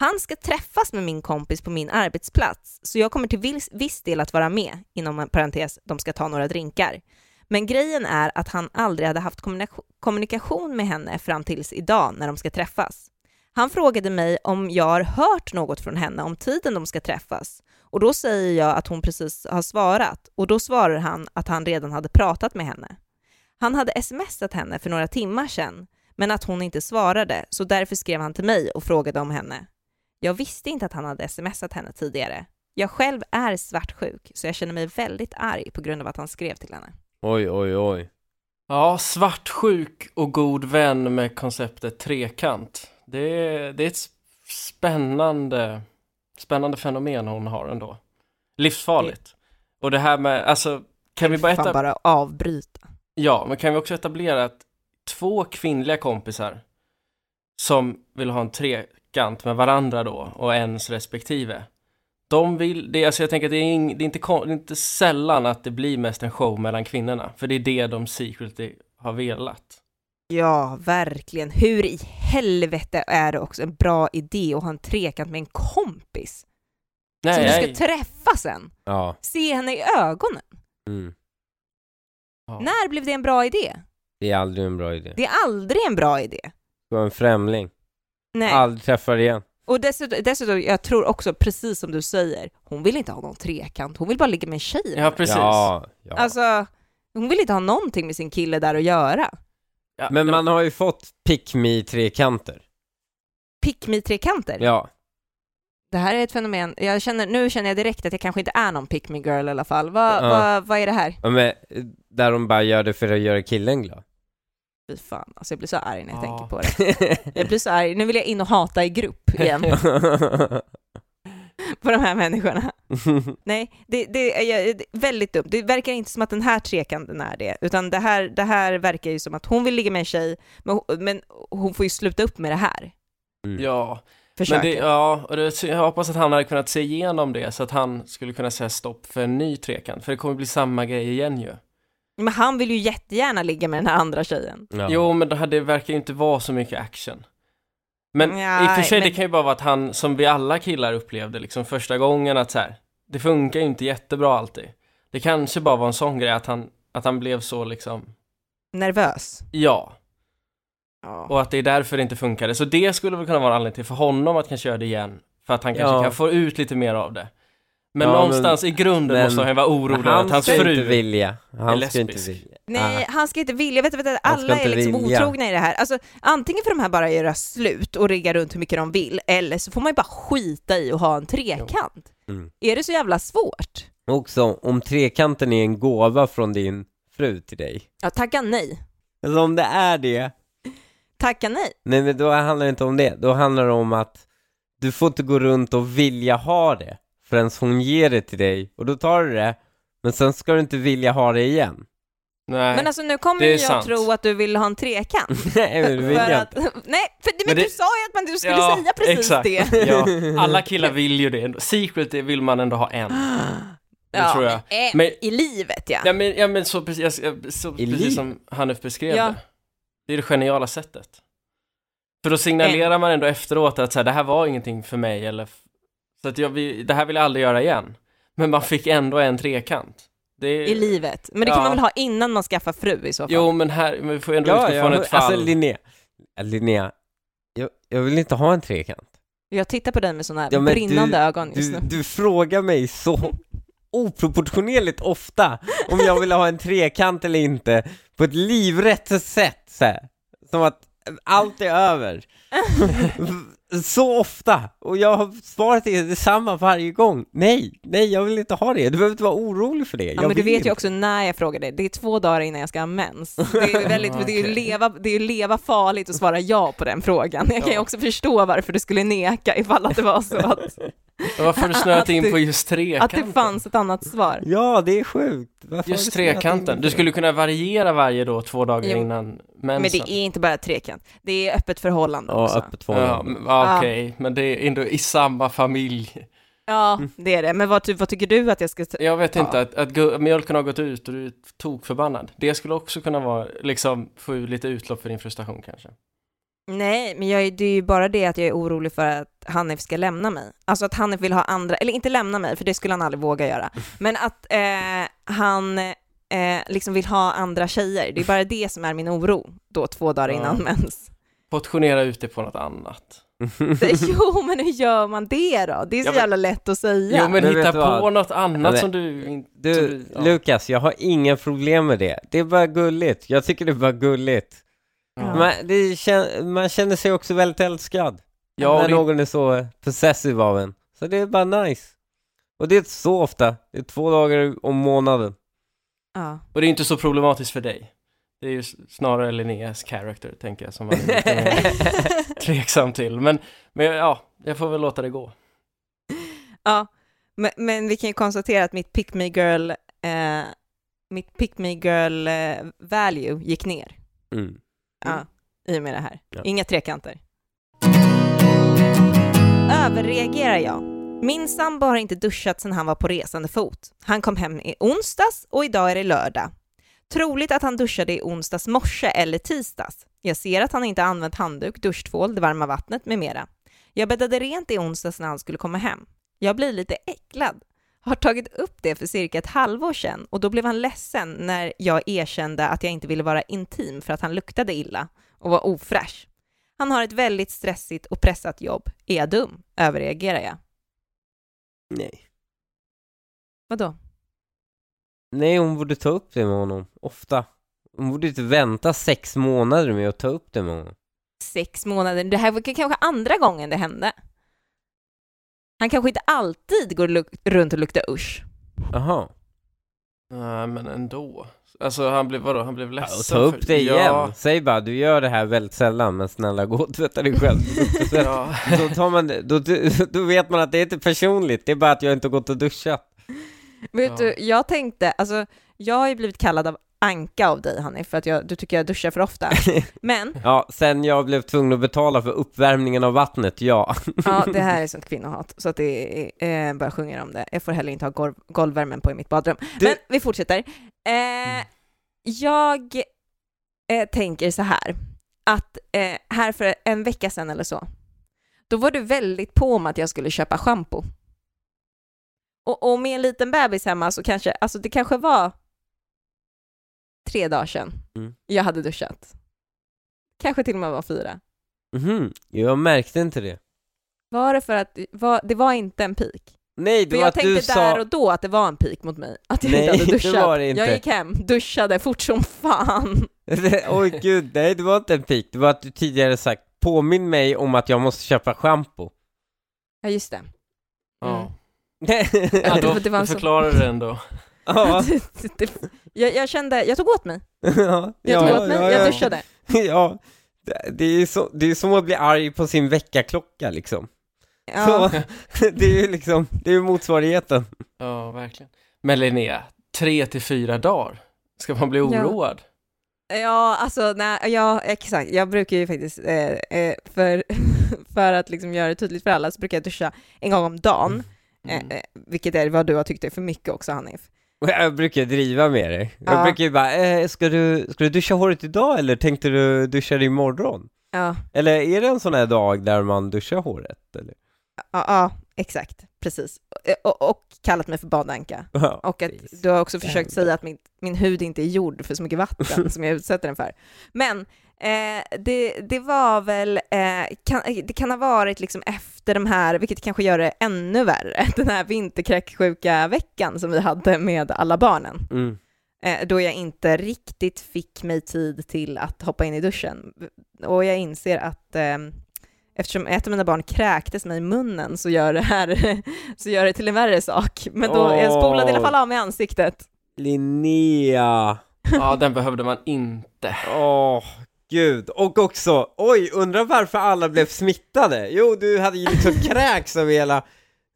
Han ska träffas med min kompis på min arbetsplats, så jag kommer till viss, viss del att vara med, inom parentes, de ska ta några drinkar. Men grejen är att han aldrig hade haft kommunikation- kommunikation med henne fram tills idag när de ska träffas. Han frågade mig om jag har hört något från henne om tiden de ska träffas och då säger jag att hon precis har svarat och då svarar han att han redan hade pratat med henne. Han hade smsat henne för några timmar sedan men att hon inte svarade så därför skrev han till mig och frågade om henne. Jag visste inte att han hade smsat henne tidigare. Jag själv är svartsjuk så jag känner mig väldigt arg på grund av att han skrev till henne. Oj, oj, oj. Ja, svartsjuk och god vän med konceptet trekant. Det är, det är ett spännande, spännande fenomen hon har ändå. Livsfarligt. Och det här med, alltså, kan vi bara, Fan eta- bara avbryta. ja, men kan vi också etablera att två kvinnliga kompisar som vill ha en trekant med varandra då och ens respektive. De vill, det, alltså jag tänker att det är, ing, det, är inte, det är inte sällan att det blir mest en show mellan kvinnorna, för det är det de secretly har velat. Ja, verkligen. Hur i helvete är det också en bra idé att ha en trekant med en kompis? Nej, som du nej. ska träffa sen? Ja. Se henne i ögonen? Mm. Ja. När blev det en bra idé? Det är aldrig en bra idé. Det är aldrig en bra idé. Du var en främling. Nej. Aldrig träffar igen. Och dessutom, dessutom, jag tror också, precis som du säger, hon vill inte ha någon trekant, hon vill bara ligga med en tjej. Ja, precis. Ja, ja. Alltså, hon vill inte ha någonting med sin kille där att göra. Ja, Men man har ju fått pick me trekanter. Pick me trekanter. Ja. Det här är ett fenomen, jag känner, nu känner jag direkt att jag kanske inte är någon pick me girl i alla fall. Vad Ja. vad- vad är det här? ja men, eh, där de bara gör det för att göra killen glad. Fy fan, alltså jag blir så arg när jag Ja. tänker på det. Jag blir så arg, nu vill jag in och hata i grupp igen på de här människorna. Nej, det, det är det är väldigt dumt. Det verkar inte som att den här trekanten är det, utan det här, det här verkar ju som att hon vill ligga med en tjej, men, hon- men hon får ju sluta upp med det här Mm. Ja, men det, ja, och det, jag hoppas att han hade kunnat se igenom det så att han skulle kunna säga stopp för en ny trekant, för det kommer bli samma grej igen ju. Men han vill ju jättegärna ligga med den här andra tjejen. Ja. Jo, men det, här, det verkar ju inte vara så mycket action. Men Nej, i och för sig, men- det kan ju bara vara att han, som vi alla killar upplevde liksom första gången att så här, det funkar ju inte jättebra alltid. Det kanske bara var en sån grej att han, att han blev så liksom, Nervös. ja, Ja. och att det är därför det inte funkade. Så det skulle väl kunna vara en anledning till för honom att kanske göra det igen, för att han kanske Ja. kan få ut lite mer av det. Men Ja, någonstans i grunden men- måste han ju vara orolig Men han att hans ska fru... inte vilja. Han ska inte lesbisk. vilja. Nej, Ah. han ska inte vilja. Vet du, vet du, alla är liksom vilja. otrogna i det här. Alltså, antingen får de här bara göra slut och rigga runt hur mycket de vill, eller så får man ju bara skita i och ha en trekant. Mm. Är det så jävla svårt? Också, om trekanten är en gåva från din fru till dig. Ja, tacka nej. Alltså om det är det, Tacka nej. nej men då handlar det inte om det. Då handlar det om att du får inte gå runt och vilja ha det förrän hon ger det till dig och då tar du det, men sen ska du inte vilja ha det igen. Nej. Men alltså nu kommer ju jag sant. tro att du vill ha en trekant. nej men det vill jag att, inte. nej, för, men, Men det- du sa ju att man, du skulle Ja, säga precis exakt. det. ja, alla killar vill ju det. Secret vill man ändå ha en. Det tror jag. eh, Men- I livet ja. Ja men, ja, men så, precis, så, precis som Hanif beskrev Ja. det. Det är det geniala sättet. För då signalerar man ändå efteråt att så här, det här var ingenting för mig eller så att jag, vi, det här vill jag aldrig göra igen. Men man fick ändå en trekant. Det I livet. Men det kan Ja. man väl ha innan man skaffar fru i så fall? Jo men här, men vi får ändå Ja, utgå från ja, ett fall. alltså Linnea, Ja, Linnea, jag, jag vill inte ha en trekant. Jag tittar på dig med sådana här Ja, brinnande du- ögon just Du, nu. du frågar mig så oproportionerligt ofta om jag vill ha en trekant eller inte på ett livrätt sätt så här. Som att allt är över. så ofta! Och jag har svarat är detsamma varje gång. Nej, nej jag vill inte ha det. Du behöver inte vara orolig för det. Ja, jag men du vet ju också när jag frågar det. Det är två dagar innan jag ska ha mens. Det är ju väldigt, det är ju leva, det är ju leva farligt att svara ja på den frågan. Jag kan ju Ja. också förstå varför du skulle neka ifall att det var så att, Varför har du snöat Att in det- på just att trekanten? det fanns ett annat svar. Ja, det är sjukt. Varför har Just du snöat in trekanten. Du skulle kunna variera varje då två dagar Jo. innan mensen. Men det är inte bara trekant, det är öppet förhållande Ja, också. öppet Ja, förhållande. men- ja, okej, men det är ändå i samma familj. Ja, det är det. Men vad, ty- vad tycker du att jag ska... Jag vet Ja. inte, att, att gu- mjölken har gått ut och du är tokförbannad. Det skulle också kunna vara, liksom, få ut lite utlopp för din frustration kanske. Nej, men jag, är- det är ju bara det att jag är orolig för att Hanif ska lämna mig. Alltså att Hanif vill ha andra, eller inte lämna mig, för det skulle han aldrig våga göra, men att eh, han eh, liksom vill ha andra tjejer. Det är bara det som är min oro då två dagar Ja. innan mens. Portionera ut det på något annat. Jo, men hur gör man det då? Det är så Ja, men- jävla lätt att säga. Jo men Men hitta du på vad? något annat Men- som du inte... Du, ja. Lukas, jag har inga problem med det. Det är bara gulligt. Jag tycker det är bara gulligt. Ja. Man, det kän- man känner sig också väldigt älskad. Ja, när det, någon är så possessive av en. Så det är bara nice. Och det är så ofta. Det är två dagar om månaden. Ja. och det är inte så problematiskt för dig. Det är ju snarare Linneas character, tänker jag, som man är lite tveksam till. Men, men ja, jag får väl låta det gå. Ja, men, men vi kan ju konstatera att mitt pick me girl, eh, mitt pick me girl eh, value gick ner. Mm. Ja, i och med det här. Ja. Inga trekanter. Överreagerar jag? Min sambo har inte duschat sedan han var på resande fot. Han kom hem i onsdags och idag är det lördag. Troligt att han duschade i onsdags morse eller tisdags. Jag ser att han inte använt handduk, duschtvål, det varma vattnet med mera. Jag bäddade rent i onsdags när han skulle komma hem. Jag blir lite äcklad. Har tagit upp det för cirka ett halvår sedan och då blev han ledsen när jag erkände att jag inte ville vara intim för att han luktade illa och var ofräsch. Han har ett väldigt stressigt och pressat jobb. Är jag dum? Överreagerar jag? Nej. Vadå? Nej, hon borde ta upp det med honom. Ofta. Hon borde inte vänta sex månader med att ta upp det med honom. Sex månader? Det här var kanske andra gången det hände. Han kanske inte alltid går luk- runt och luktar usch. Jaha. Nej, men ändå. Alltså han blev, vadå, han blev Ja, ledsen och ta upp för- det igen. Ja, Säg bara, du gör det här väldigt sällan, men snälla gå och tvätta dig själv. ja. då, tar man, då, då vet man att det är inte personligt, det är bara att jag inte har gått och duschat. Vet Ja. du, jag tänkte, alltså jag har ju blivit kallad av Anka av dig Hanif, för att jag, du tycker jag duschar för ofta. Men, Ja, sen jag blev tvungen att betala för uppvärmningen av vattnet, ja. ja det här är sånt kvinnohat, så att det är, eh, bara sjunger om det. Jag får heller inte ha golv, golvvärmen på i mitt badrum. Du- Men vi fortsätter. Eh, jag eh, tänker så här, att eh, här för en vecka sedan eller så, då var du väldigt på om att jag skulle köpa schampo. Och, och med en liten bebis hemma så kanske, alltså det kanske var tre dagar sedan Mm. jag hade duschat. Kanske till och med var fyra. Mhm, jag märkte inte det. Var det för att, var, det var inte en pik? Nej, det För var jag att du tänkte där sa... och då att det var en pik mot mig, att jag Nej, inte hade det duschat. var det inte. Jag gick hem, duschade fort som fan. Oj gud, nej det var inte en pik, det var att du tidigare sagt påminn mig om att jag måste köpa schampo. Ja, just det. ja. Ja, ja det då, var- det var då så- förklarar det ändå. ja, jag, jag kände, jag tog åt mig. ja, Jag tog åt mig, ja, jag ja. duschade. Ja, det- det är, så, det är som att bli arg på sin väckarklocka liksom. Ja, Så, det är ju liksom, det är ju motsvarigheten. Ja, verkligen. Men Linnea, tre till fyra dagar? Ska man bli Ja. oroad? ja alltså nej, ja exakt. Jag brukar ju faktiskt, eh, eh, för, för att liksom göra det tydligt för alla, så brukar jag duscha en gång om dagen. Mm. Eh, eh, vilket är vad du har tyckt är för mycket också Hanif. Jag brukar driva med dig. Jag Ja. brukar ju bara, eh, ska, du, ska du duscha håret idag eller tänkte du duscha det imorgon? Ja, Eller är det en sån här dag där man duschar håret? Eller? ja, ja exakt, precis. Eh, Och, och kallat mig för badanka. Ja, Och att du har också försökt säga att min, min hud inte är gjord för så mycket vatten som jag utsätter den för. Men eh, det, det var väl, eh, kan, det kan ha varit liksom efter de här, vilket kanske gör det ännu värre, den här vinterkräksjuka veckan som vi hade med alla barnen. Mm. Eh, då jag inte riktigt fick mig tid till att hoppa in i duschen. Och jag inser att eh, eftersom ett av mina barn kräktes mig i munnen så gör det här så gör det till en värre sak. Men då, jag spolade i alla fall av mig ansiktet. Linnea! Ja, den behövde man inte. Åh, gud. Och också, oj, undrar varför alla blev smittade? Jo, du hade ju liksom kräks över hela,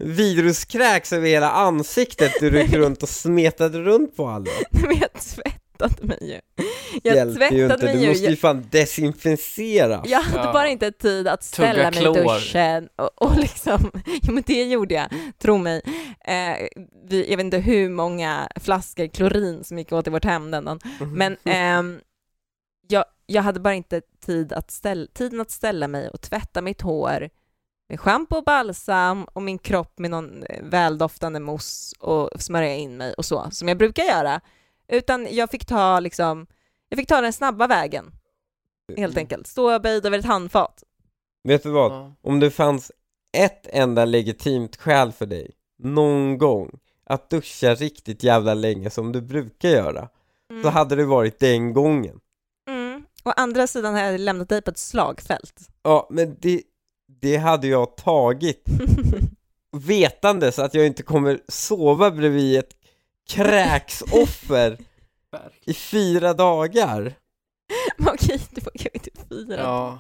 viruskräks över hela ansiktet. Du gick runt och smetade runt på alla. Men jag tvättade mig ju. Jag Hjälper ju inte, tvättade mig du ju. måste ju Jag, fan desinficera. jag hade Ja. bara inte tid att ställa mig i klor. duschen och, och liksom, jo men det gjorde jag, tro mig. Eh, vi, jag vet inte hur många flaskor klorin som gick åt i vårt hem den dagen. Men ehm, jag, hade bara inte tid att ställa, tiden att ställa mig och tvätta mitt hår med schampo och balsam och min kropp med någon eh, väldoftande mousse och smörja in mig och så, som jag brukar göra. Utan jag fick ta liksom, jag fick ta den snabba vägen, helt enkelt. Stå böjd över ett handfat. Vet du vad? Ja. Om det fanns ett enda legitimt skäl för dig, någon gång, att duscha riktigt jävla länge som du brukar göra, så hade det varit den gången. Å andra sidan har jag lämnat dig på ett slagfält. Ja, men det, det hade jag tagit vetandes att jag inte kommer sova bredvid ett kräksoffer i fyra dagar. Men Okej, det var kanske inte fyra. Ja.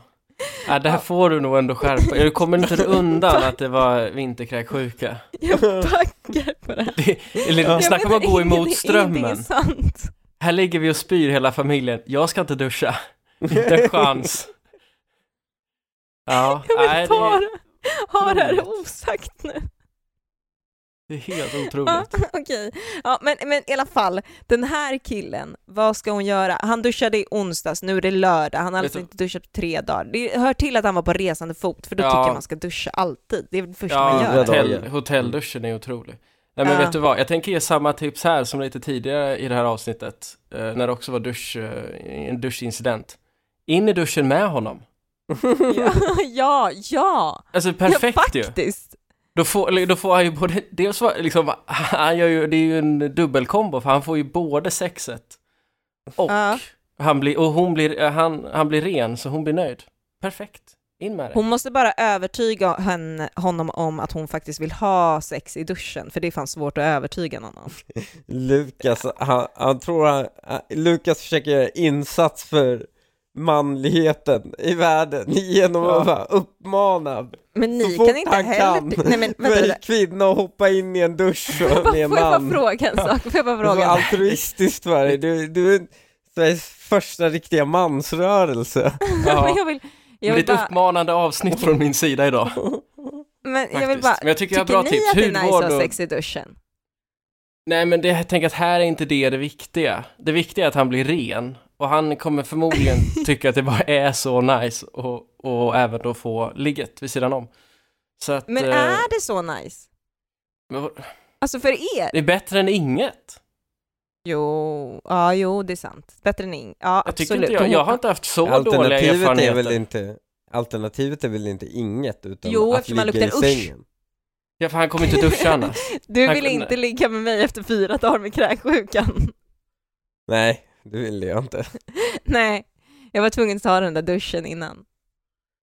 ja, det här får du nog ändå skärpa Du kommer inte undan att det var vinterkräksjuka. Jag backar på det här. Det, eller Ja. snacka om att gå emot ingenting- Ingenting är strömmen. sant. Här ligger vi och spyr hela familjen. Jag ska inte duscha. Inte en chans. Ja, Jag vill nej, ta det. Ha det här osagt nu. det är helt Ja, otroligt. Okej, ja, men, men i alla fall, den här killen, vad ska hon göra? Han duschade i onsdags, nu är det lördag, han har alltså du- inte duschat på tre dagar. Det hör till att han var på resande fot, för då Ja. tycker jag man ska duscha alltid. Det är det första Ja, man gör. hotell, hotellduschen är otrolig. Nej men Ja. vet du vad, jag tänker ge samma tips här som lite tidigare i det här avsnittet, eh, när det också var dusch, eh, en duschincident. In i duschen med honom. Ja, ja, ja, Alltså perfekt ja ju. faktiskt. Då får, då får han ju både, dels var, liksom, han gör ju, det är ju en dubbelkombo för han får ju både sexet och Ja. han blir, och hon blir, eh, han, han blir ren så hon blir nöjd. Perfekt, in med det. Hon måste bara övertyga henne, honom om att hon faktiskt vill ha sex i duschen, för det är fan svårt att övertyga någon om. Lukas, han, han tror han, Lukas försöker göra insats för manligheten i världen genom Ja. att bara uppmana Men så ni fort kan inte han heller... kan Nej men vänta, för vänta. en kvinna att hoppa in i en dusch med en får jag bara man. fråga en sak? Får jag bara Det är så fråga? altruistiskt för dig, du, du är Sveriges första riktiga mansrörelse. Men Ja. jag vill, Det blir vill ett bara, från avsnitt från min sida idag. men jag vill faktiskt. bara, Men jag tycker jag tycker bra ni tips. att det är nice att ha sex i duschen? Nej men det, jag tänker att här är inte det det viktiga. Det viktiga är att han blir ren. Och han kommer förmodligen tycka att det bara är så nice och, och även då få ligget vid sidan om. Att... Men eh, är det så nice? men Alltså för er? det är bättre än inget. Jo, ja jo det är sant. Bättre än ing. Ja Jag tycker absolut. inte jag, jag har inte haft så dåliga Alternativet är erfarenheter. väl inte Alternativet är väl inte inget utan Jo, att eftersom man ligga i luktar usch. sängen. Ja, för han kommer inte duscha annars. Du Han vill kunde- inte ligga med mig efter fyra dagar med kräksjukan? Nej, det vill jag inte. Nej, jag var tvungen att ta den där duschen innan.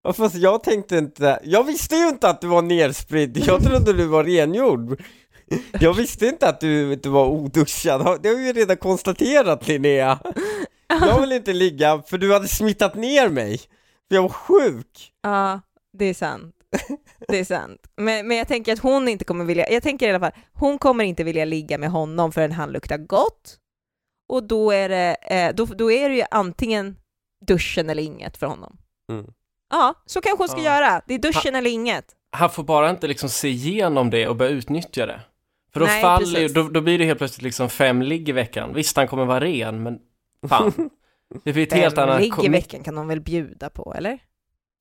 Ja, fast jag tänkte inte, jag visste ju inte att du var nerspridd, jag trodde du var rengjord. Jag visste inte att du inte var oduschad, det har vi ju redan konstaterat Linnea. Jag vill inte ligga, för du hade smittat ner mig. För jag var sjuk. Ja, det är sant. Det är sant. Men, men jag tänker att hon inte kommer vilja, jag tänker i alla fall, hon kommer inte vilja ligga med honom förrän han luktar gott. Och då är det, eh, då, då är det ju antingen duschen eller inget för honom. Mm. Ja, så kanske hon ska Ja. göra. Det är duschen eller inget. Han får bara inte liksom se igenom det och börja utnyttja det. För då Nej, faller ju, då, då blir det helt plötsligt liksom fem ligg i veckan. Visst, han kommer vara ren, men fan. Det blir ett helt annat... ligg i veckan kan de väl bjuda på, eller?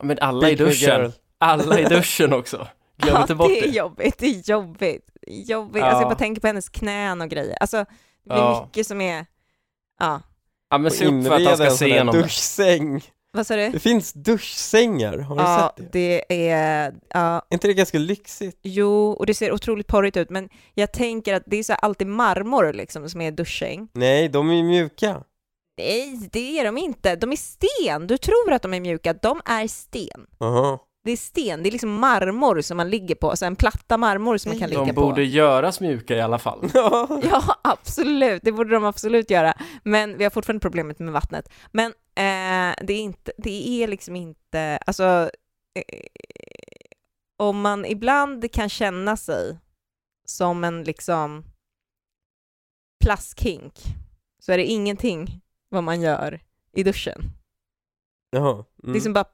Men alla i duschen. Alla i duschen också. Glöm ja, inte bort det är det. jobbigt. Det är jobbigt. jobbigt. Ja. Alltså jag bara tänker på hennes knän och grejer. Alltså, det är Ja. mycket som är... Ja, Ja, men se upp för att han ska se här igenom det. Vad sa du? Det finns duschsängar, har du Ja, sett det? det är... Ja, Är inte det ganska lyxigt? jo, och det ser otroligt porrigt ut, men jag tänker att det är så alltid marmor liksom som är duschsäng. Nej, de är mjuka. Nej, det är de inte. De är sten. Du tror att de är mjuka. De är sten. Aha. Det är sten. Det är liksom marmor som man ligger på, alltså en platta marmor som man kan ligga De på. borde göras mjuka i alla fall. Ja, absolut. Det borde de absolut göra. Men vi har fortfarande problemet med vattnet. Men eh, det, är inte, det är liksom inte... Alltså, eh, om man ibland kan känna sig som en liksom plaskhink så är det ingenting vad man gör i duschen. Jaha. Mm. Liksom bara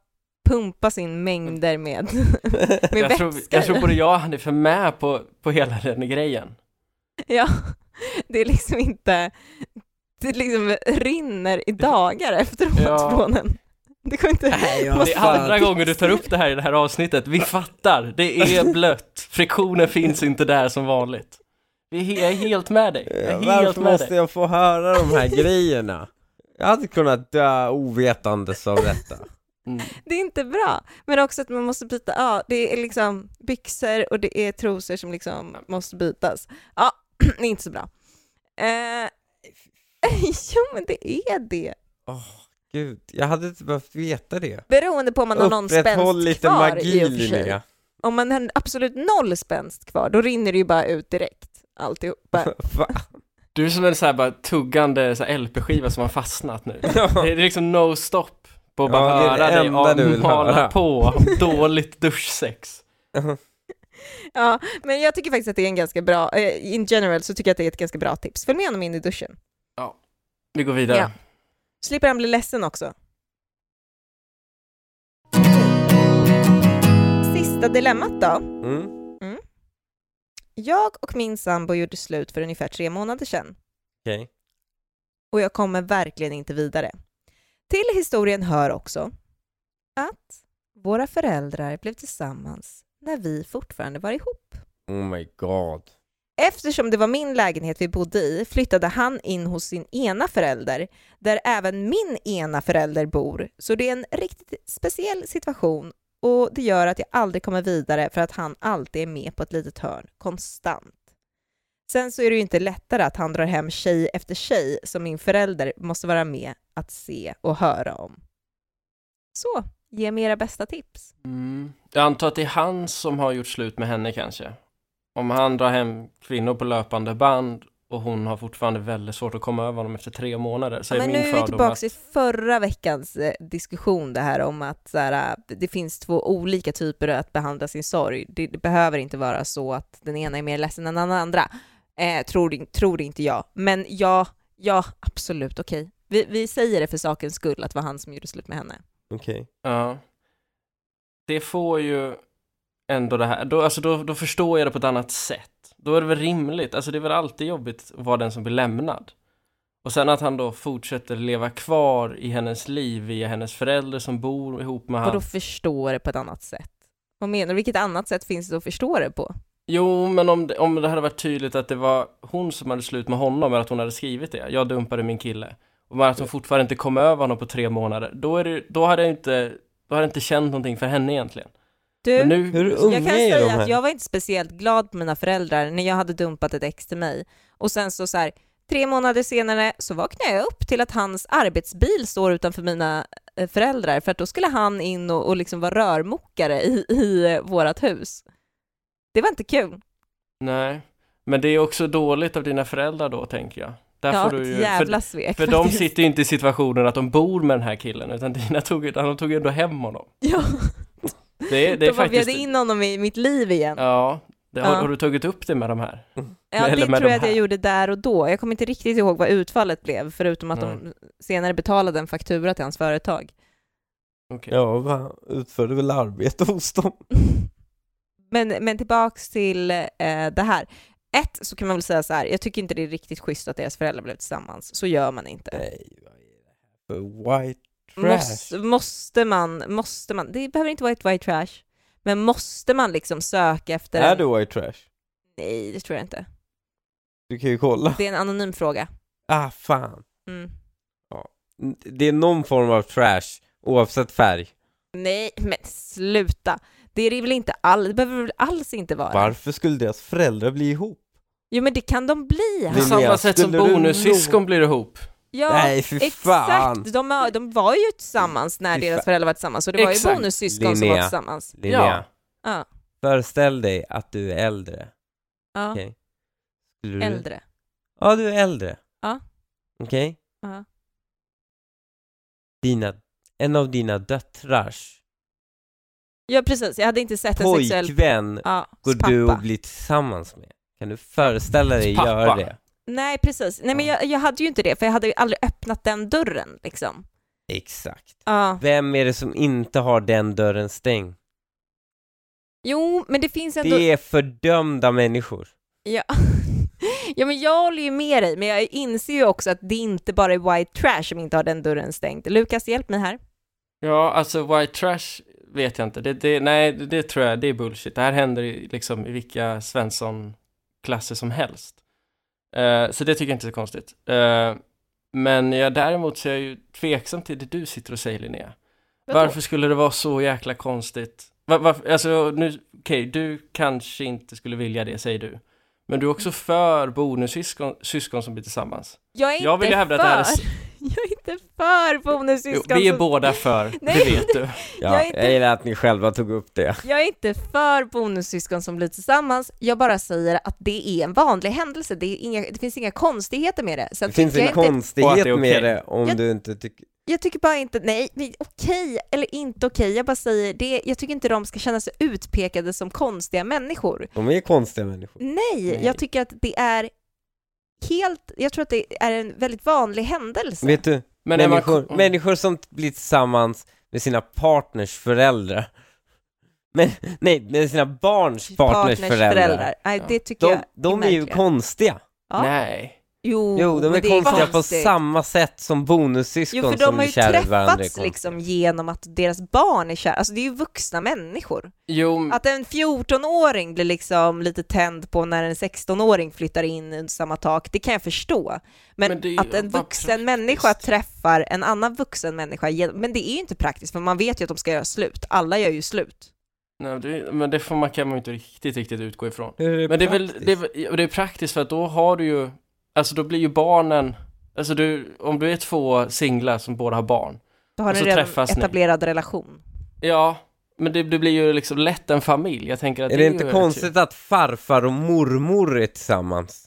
pumpa sin mängder med, med Jag tror, vätskor. jag tror både jag och Hanif är med på, på hela den grejen. Ja, det är liksom inte... Det liksom rinner i dagar efteråt Ja. från en. Det går inte... Nej, jag Det är andra gången du tar upp det här i det här avsnittet. Vi fattar, det är blött. Friktionen finns inte där som vanligt. Vi är helt med dig. Jag är helt Varför med måste dig. jag få höra de här grejerna? Jag hade kunnat dö ovetandes av detta. Mm. Det är inte bra. Men också att man måste byta, ja, det är liksom byxor och det är trosor som liksom måste bytas. Ja, det är inte så bra. Eh, jo, men det är det. Åh, gud, jag hade inte behövt veta det. Beroende på om man har någon spänst lite kvar magi i och för sig. Linnea. Om man har absolut noll spänst kvar, då rinner det ju bara ut direkt. Alltihopa. Du är som en så här bara tuggande så här LP-skiva som har fastnat nu. Det är liksom no stop på att bara Ja, höra dig enda du vill och mala höra. på dåligt duschsex. Ja, men jag tycker faktiskt att det är en ganska bra, eh, in general så tycker jag att det är ett ganska bra tips. Följ med honom in i duschen. Vi går vidare. Ja. Slipper han bli ledsen också. Sista dilemmat då. Mm, Jag och min sambo gjorde slut för ungefär tre månader sedan okej. och jag kommer verkligen inte vidare. Till historien hör också att våra föräldrar blev tillsammans när vi fortfarande var ihop. Oh my god. Eftersom det var min lägenhet vi bodde i flyttade han in hos sin ena förälder, där även min ena förälder bor, så det är en riktigt speciell situation och det gör att jag aldrig kommer vidare för att han alltid är med på ett litet hörn, konstant. Sen så är det ju inte lättare att han drar hem tjej efter tjej som min förälder måste vara med att se och höra om. Så, ge mig era bästa tips. Mm. Jag antar att det är han som har gjort slut med henne kanske. Om han drar hem kvinnor på löpande band och hon har fortfarande väldigt svårt att komma över honom efter tre månader så är Men nu min är vi tillbaka att... till förra veckans eh, diskussion det här om att så här, äh, det finns två olika typer att behandla sin sorg. Det, det behöver inte vara så att den ena är mer ledsen än den andra. Eh, tror, tror inte jag. Men ja, ja absolut okej. Vi, vi säger det för sakens skull att det var han som gjorde slut med henne. Okej. Ja. Det får ju ändå det här, då, alltså då, då förstår jag det på ett annat sätt. Då är det väl rimligt, alltså det är väl alltid jobbigt att vara den som blir lämnad. Och sen att han då fortsätter leva kvar i hennes liv via hennes föräldrar som bor ihop med Och då förstår det på ett annat sätt. Vad menar du? Vilket annat sätt finns det att förstå det på? Jo, men om det, om det hade varit tydligt att det var hon som hade slut med honom, eller att hon hade skrivit det. Jag dumpade min kille. Och bara att hon fortfarande inte kom över honom på tre månader. Då, är det, då hade jag inte, då hade jag inte känt någonting för henne egentligen. Du, Men nu, Hur Jag unga kan är de säga här? att jag var inte speciellt glad på mina föräldrar när jag hade dumpat ett ex till mig. Och sen så, så här, tre månader senare så vaknade jag upp till att hans arbetsbil står utanför mina eh, föräldrar för att då skulle han in och, och liksom vara rörmokare i, i eh, vårat hus. Det var inte kul. Nej, men det är också dåligt av dina föräldrar då, tänker jag. Där ja, får du ett ju, jävla för, svek för de faktiskt. sitter ju inte i situationen att de bor med den här killen, utan dina tog, de tog ju ändå hem honom. Ja, Det är, det är de faktiskt... bjöd in honom i mitt liv igen. Ja, Ja, det, har, Ja. har du tagit upp det med de här? det eller med tror de jag att jag gjorde där och då. Jag kommer inte riktigt ihåg vad utfallet blev, förutom att de senare betalade en faktura till hans företag. Okej. Ja, va? utförde väl arbete hos dem? Men, men tillbaks till eh, det här. Ett, så kan man väl säga så här, jag tycker inte det är riktigt schysst att deras föräldrar blev tillsammans. Så gör man inte. Nej, vad är det här för white trash? Måste, måste man, måste man, det behöver inte vara ett white trash, men måste man liksom söka efter Är en... du white trash? Nej, det tror jag inte. Du kan ju kolla. Det är en anonym fråga. Ah, fan. Mm. Det är någon form av trash, oavsett färg. Nej, men sluta. Det är det väl inte all, det behöver väl alls inte vara. Varför skulle deras föräldrar bli ihop? Jo, men det kan de bli. På samma sätt som bonussyskon blir ihop. Ja, Nej, fan. exakt. De, var- de var ju tillsammans när Fy deras föräldrar var tillsammans, och det var ju Exakt. bonussyskon som Linnea. var tillsammans. Linnea, Ja, föreställ dig att du är äldre. ja. Okej. Skulle du... äldre. Ja, du är äldre. Ja. Okej? Ja. Dina, en av dina döttrars Ja, precis. Jag hade inte sett en sexuell... pojkvän Ja, går pappa. du och blir tillsammans med. Kan du föreställa dig Pappa. göra det? Nej, precis. Nej, men jag, jag hade ju inte det, för jag hade ju aldrig öppnat den dörren liksom. Exakt. Ja. Vem är det som inte har den dörren stängd? Jo, men det finns ändå... Det är fördömda människor. Ja. ja, men jag håller ju med dig, men jag inser ju också att det inte bara är white trash som inte har den dörren stängd. Lukas, hjälp mig här. Ja, alltså white trash vet jag inte. Det, det, nej, det, tror jag, det är bullshit. Det här händer i, liksom i vilka Svensson-klasser som helst. Eh, så det tycker jag inte är så konstigt. Eh, men jag, däremot så är jag ju tveksam till det du sitter och säger Linnea. Varför skulle det vara så jäkla konstigt? Var, varför, alltså nu, okej, du kanske inte skulle vilja det, säger du. Men du är också för bonussyskon syskon som blir tillsammans. Jag är inte Jag vill hävda att det här är... för. Jag är inte för bonussyskon. vi är båda för, Nej. det vet du. Jag Ja, är inte- jag gillar att ni själva tog upp det. Jag är inte för bonussyskon som blir tillsammans, jag bara säger att det är en vanlig händelse, det, är inga, det finns inga konstigheter med det. Sen Det finns en jag, inte, konstighet det okej. med det om Jag- du inte tycker... jag tycker bara inte, nej, nej, okej eller inte okej, jag bara säger det, jag tycker inte de ska känna sig utpekade som konstiga människor. De är konstiga människor. Nej, Nej. jag tycker att det är helt, jag tror att det är en väldigt vanlig händelse. Vet du, Men är man- människor, människor som blir tillsammans med sina partners föräldrar. Men, nej, med sina barns partners, föräldrar. Nej, Ja. det tycker De, jag de är ju konstiga. Ja. Nej. Jo, Jo, de är men det konstiga på samma sätt som bonussyskon Jo, för som de har ju är träffats konstiga. liksom genom att deras barn är kära, alltså det är ju vuxna människor. Jo, Att en 14-åring blir liksom lite tänd på när en 16-åring flyttar in under samma tak, det kan jag förstå. Men, Men det är ju att en vuxen praktiskt. människa träffar en annan vuxen människa, men det är ju inte praktiskt, för man vet ju att de ska göra slut. Alla gör ju slut. nej, det, men det får man, kan man ju inte riktigt, riktigt utgå ifrån. Är Men det är väl, praktiskt? det är, väl- och det är praktiskt för att då har du ju, alltså då blir ju barnen, alltså du, om du är två singlar som båda har barn, Då har så redan träffas ni. etablerad relation. ja, men det, det blir ju liksom lätt en familj. Jag tänker att Är det det är inte konstigt att farfar och mormor är tillsammans?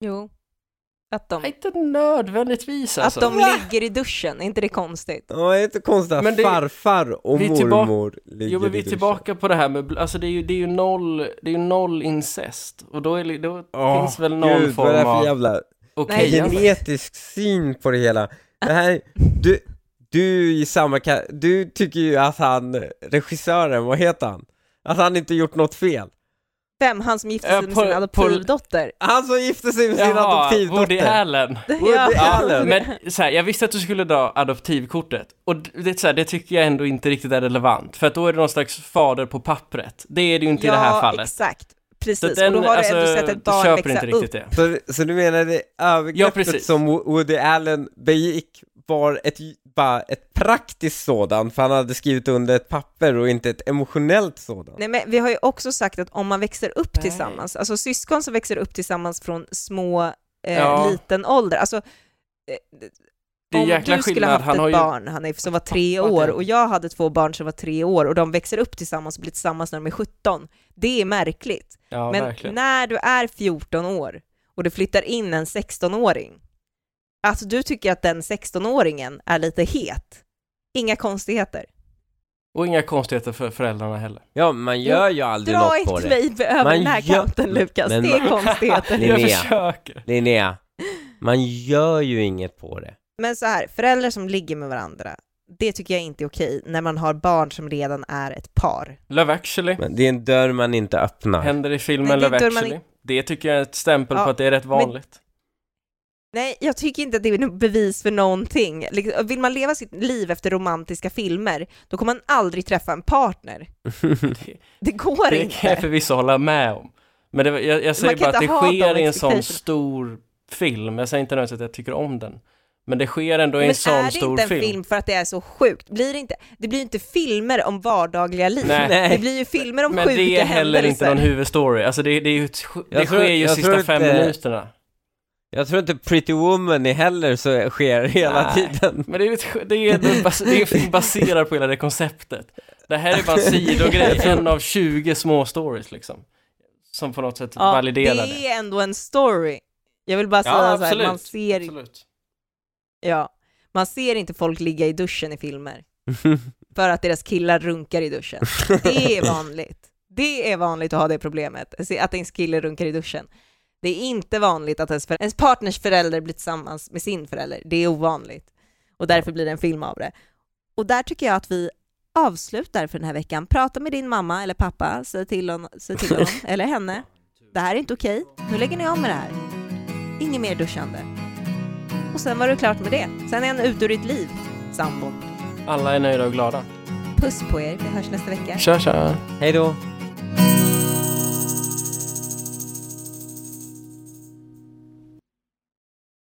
Jo. Att de, inte nödvändigtvis att alltså. de ligger i duschen, är inte det konstigt? Ja, det är inte konstigt att Men det- farfar och vi är tillbaka- mormor ligger Jo men vi är tillbaka på det här med, alltså det är ju, det är ju noll, det är ju noll incest. Och då, är, det- då Åh, finns väl någon Gud, vad är det form för av jävla okej. genetisk syn på det hela. Det här, du, du i samma du tycker ju att han, regissören, vad heter han? Att han inte gjort något fel. Vem? Han som gifte sig med sin adoptivdotter? Han som gifte sig med sin Jaha, adoptivdotter. Woody Allen. Woody Ja. Allen. Men så här, jag visste att du skulle dra adoptivkortet och det, är så här, det tycker jag ändå inte riktigt är relevant för att då är det någon slags fader på pappret. Det är det ju inte i det här fallet. exakt. Så Precis, den, och då har alltså, du ändå sett ett barn växa upp. riktigt det. Så, så du menar det Ja, övergreppet precis. som Wo- Woody Allen begick var ett, bara ett praktiskt sådant, för han hade skrivit under ett papper och inte ett emotionellt sådant? Nej, men vi har ju också sagt att om man växer upp Nej. tillsammans, alltså syskon som växer upp tillsammans från små, eh, Ja. liten ålder, alltså eh, Det är om jäkla du skulle skillnad, haft han ett har ju... barn Hanif, som var tre år och jag hade två barn som var tre år och de växer upp tillsammans och blir tillsammans när de är 17, det är märkligt. Ja, men verkligen. när du är 14 år och det flyttar in en 16-åring, alltså du tycker att den 16-åringen är lite het, inga konstigheter. Och inga konstigheter för föräldrarna heller. Ja, man gör ju aldrig Dra något på inte det. mig över Man den här gör- kanten Lukas, Men det är man- konstigheter. Linnea. Jag försöker. Linnea, man gör ju inget på det. Men så här, föräldrar som ligger med varandra, det tycker jag inte är okej när man har barn som redan är ett par. Love actually. Men det är en dörr man inte öppnar. Händer i filmen Nej, det Love dör man actually. Det tycker jag är ett stämpel Ja, på att det är rätt vanligt. Nej, jag tycker inte att det är något bevis för någonting. Vill man leva sitt liv efter romantiska filmer, då kommer man aldrig träffa en partner. Det, Det går det kan jag inte. förvisso hålla med om. Men det, jag, jag säger bara att det inte sker i en sån stor film. Jag säger inte nödvändigtvis att jag tycker om den. Men det sker ändå i Men en sån är det stor inte en film. film. för att det är så sjukt? Blir det, inte, det blir inte filmer om vardagliga liv. Nej. Det blir ju filmer om Men sjuka det är heller inte händelser. någon huvudstory. Alltså det, det, är ju, det Jag tror- sker ju jag sista fem inte- minuterna. Jag tror inte Pretty Woman är heller så sker hela Nej. tiden. Men det är ett, det är, det är baserad på hela det konceptet. Det här är bara en sidogrej, en av 20 små stories liksom. Som på något sätt ja, validerar det. det är ändå en story. Jag vill bara Ja, säga så här, man ser, Absolut. ja, man ser inte folk ligga i duschen i filmer. för att deras killar runkar i duschen. Det är vanligt. Det är vanligt att ha det problemet, att ens kille runkar i duschen. Det är inte vanligt att ens, för, ens partners förälder blir tillsammans med sin förälder. Det är ovanligt. Och därför blir det en film av det. Och där tycker jag att vi avslutar för den här veckan. Prata med din mamma eller pappa, säg till, hon, säg till honom eller henne. Det här är inte okej. Nu lägger ni om med det här. Inget mer duschande. Och sen var det klart med det. Sen är han ut ur ditt liv, sambon. Alla är nöjda och glada. Puss på er, vi hörs nästa vecka. Tja tja! Hej då!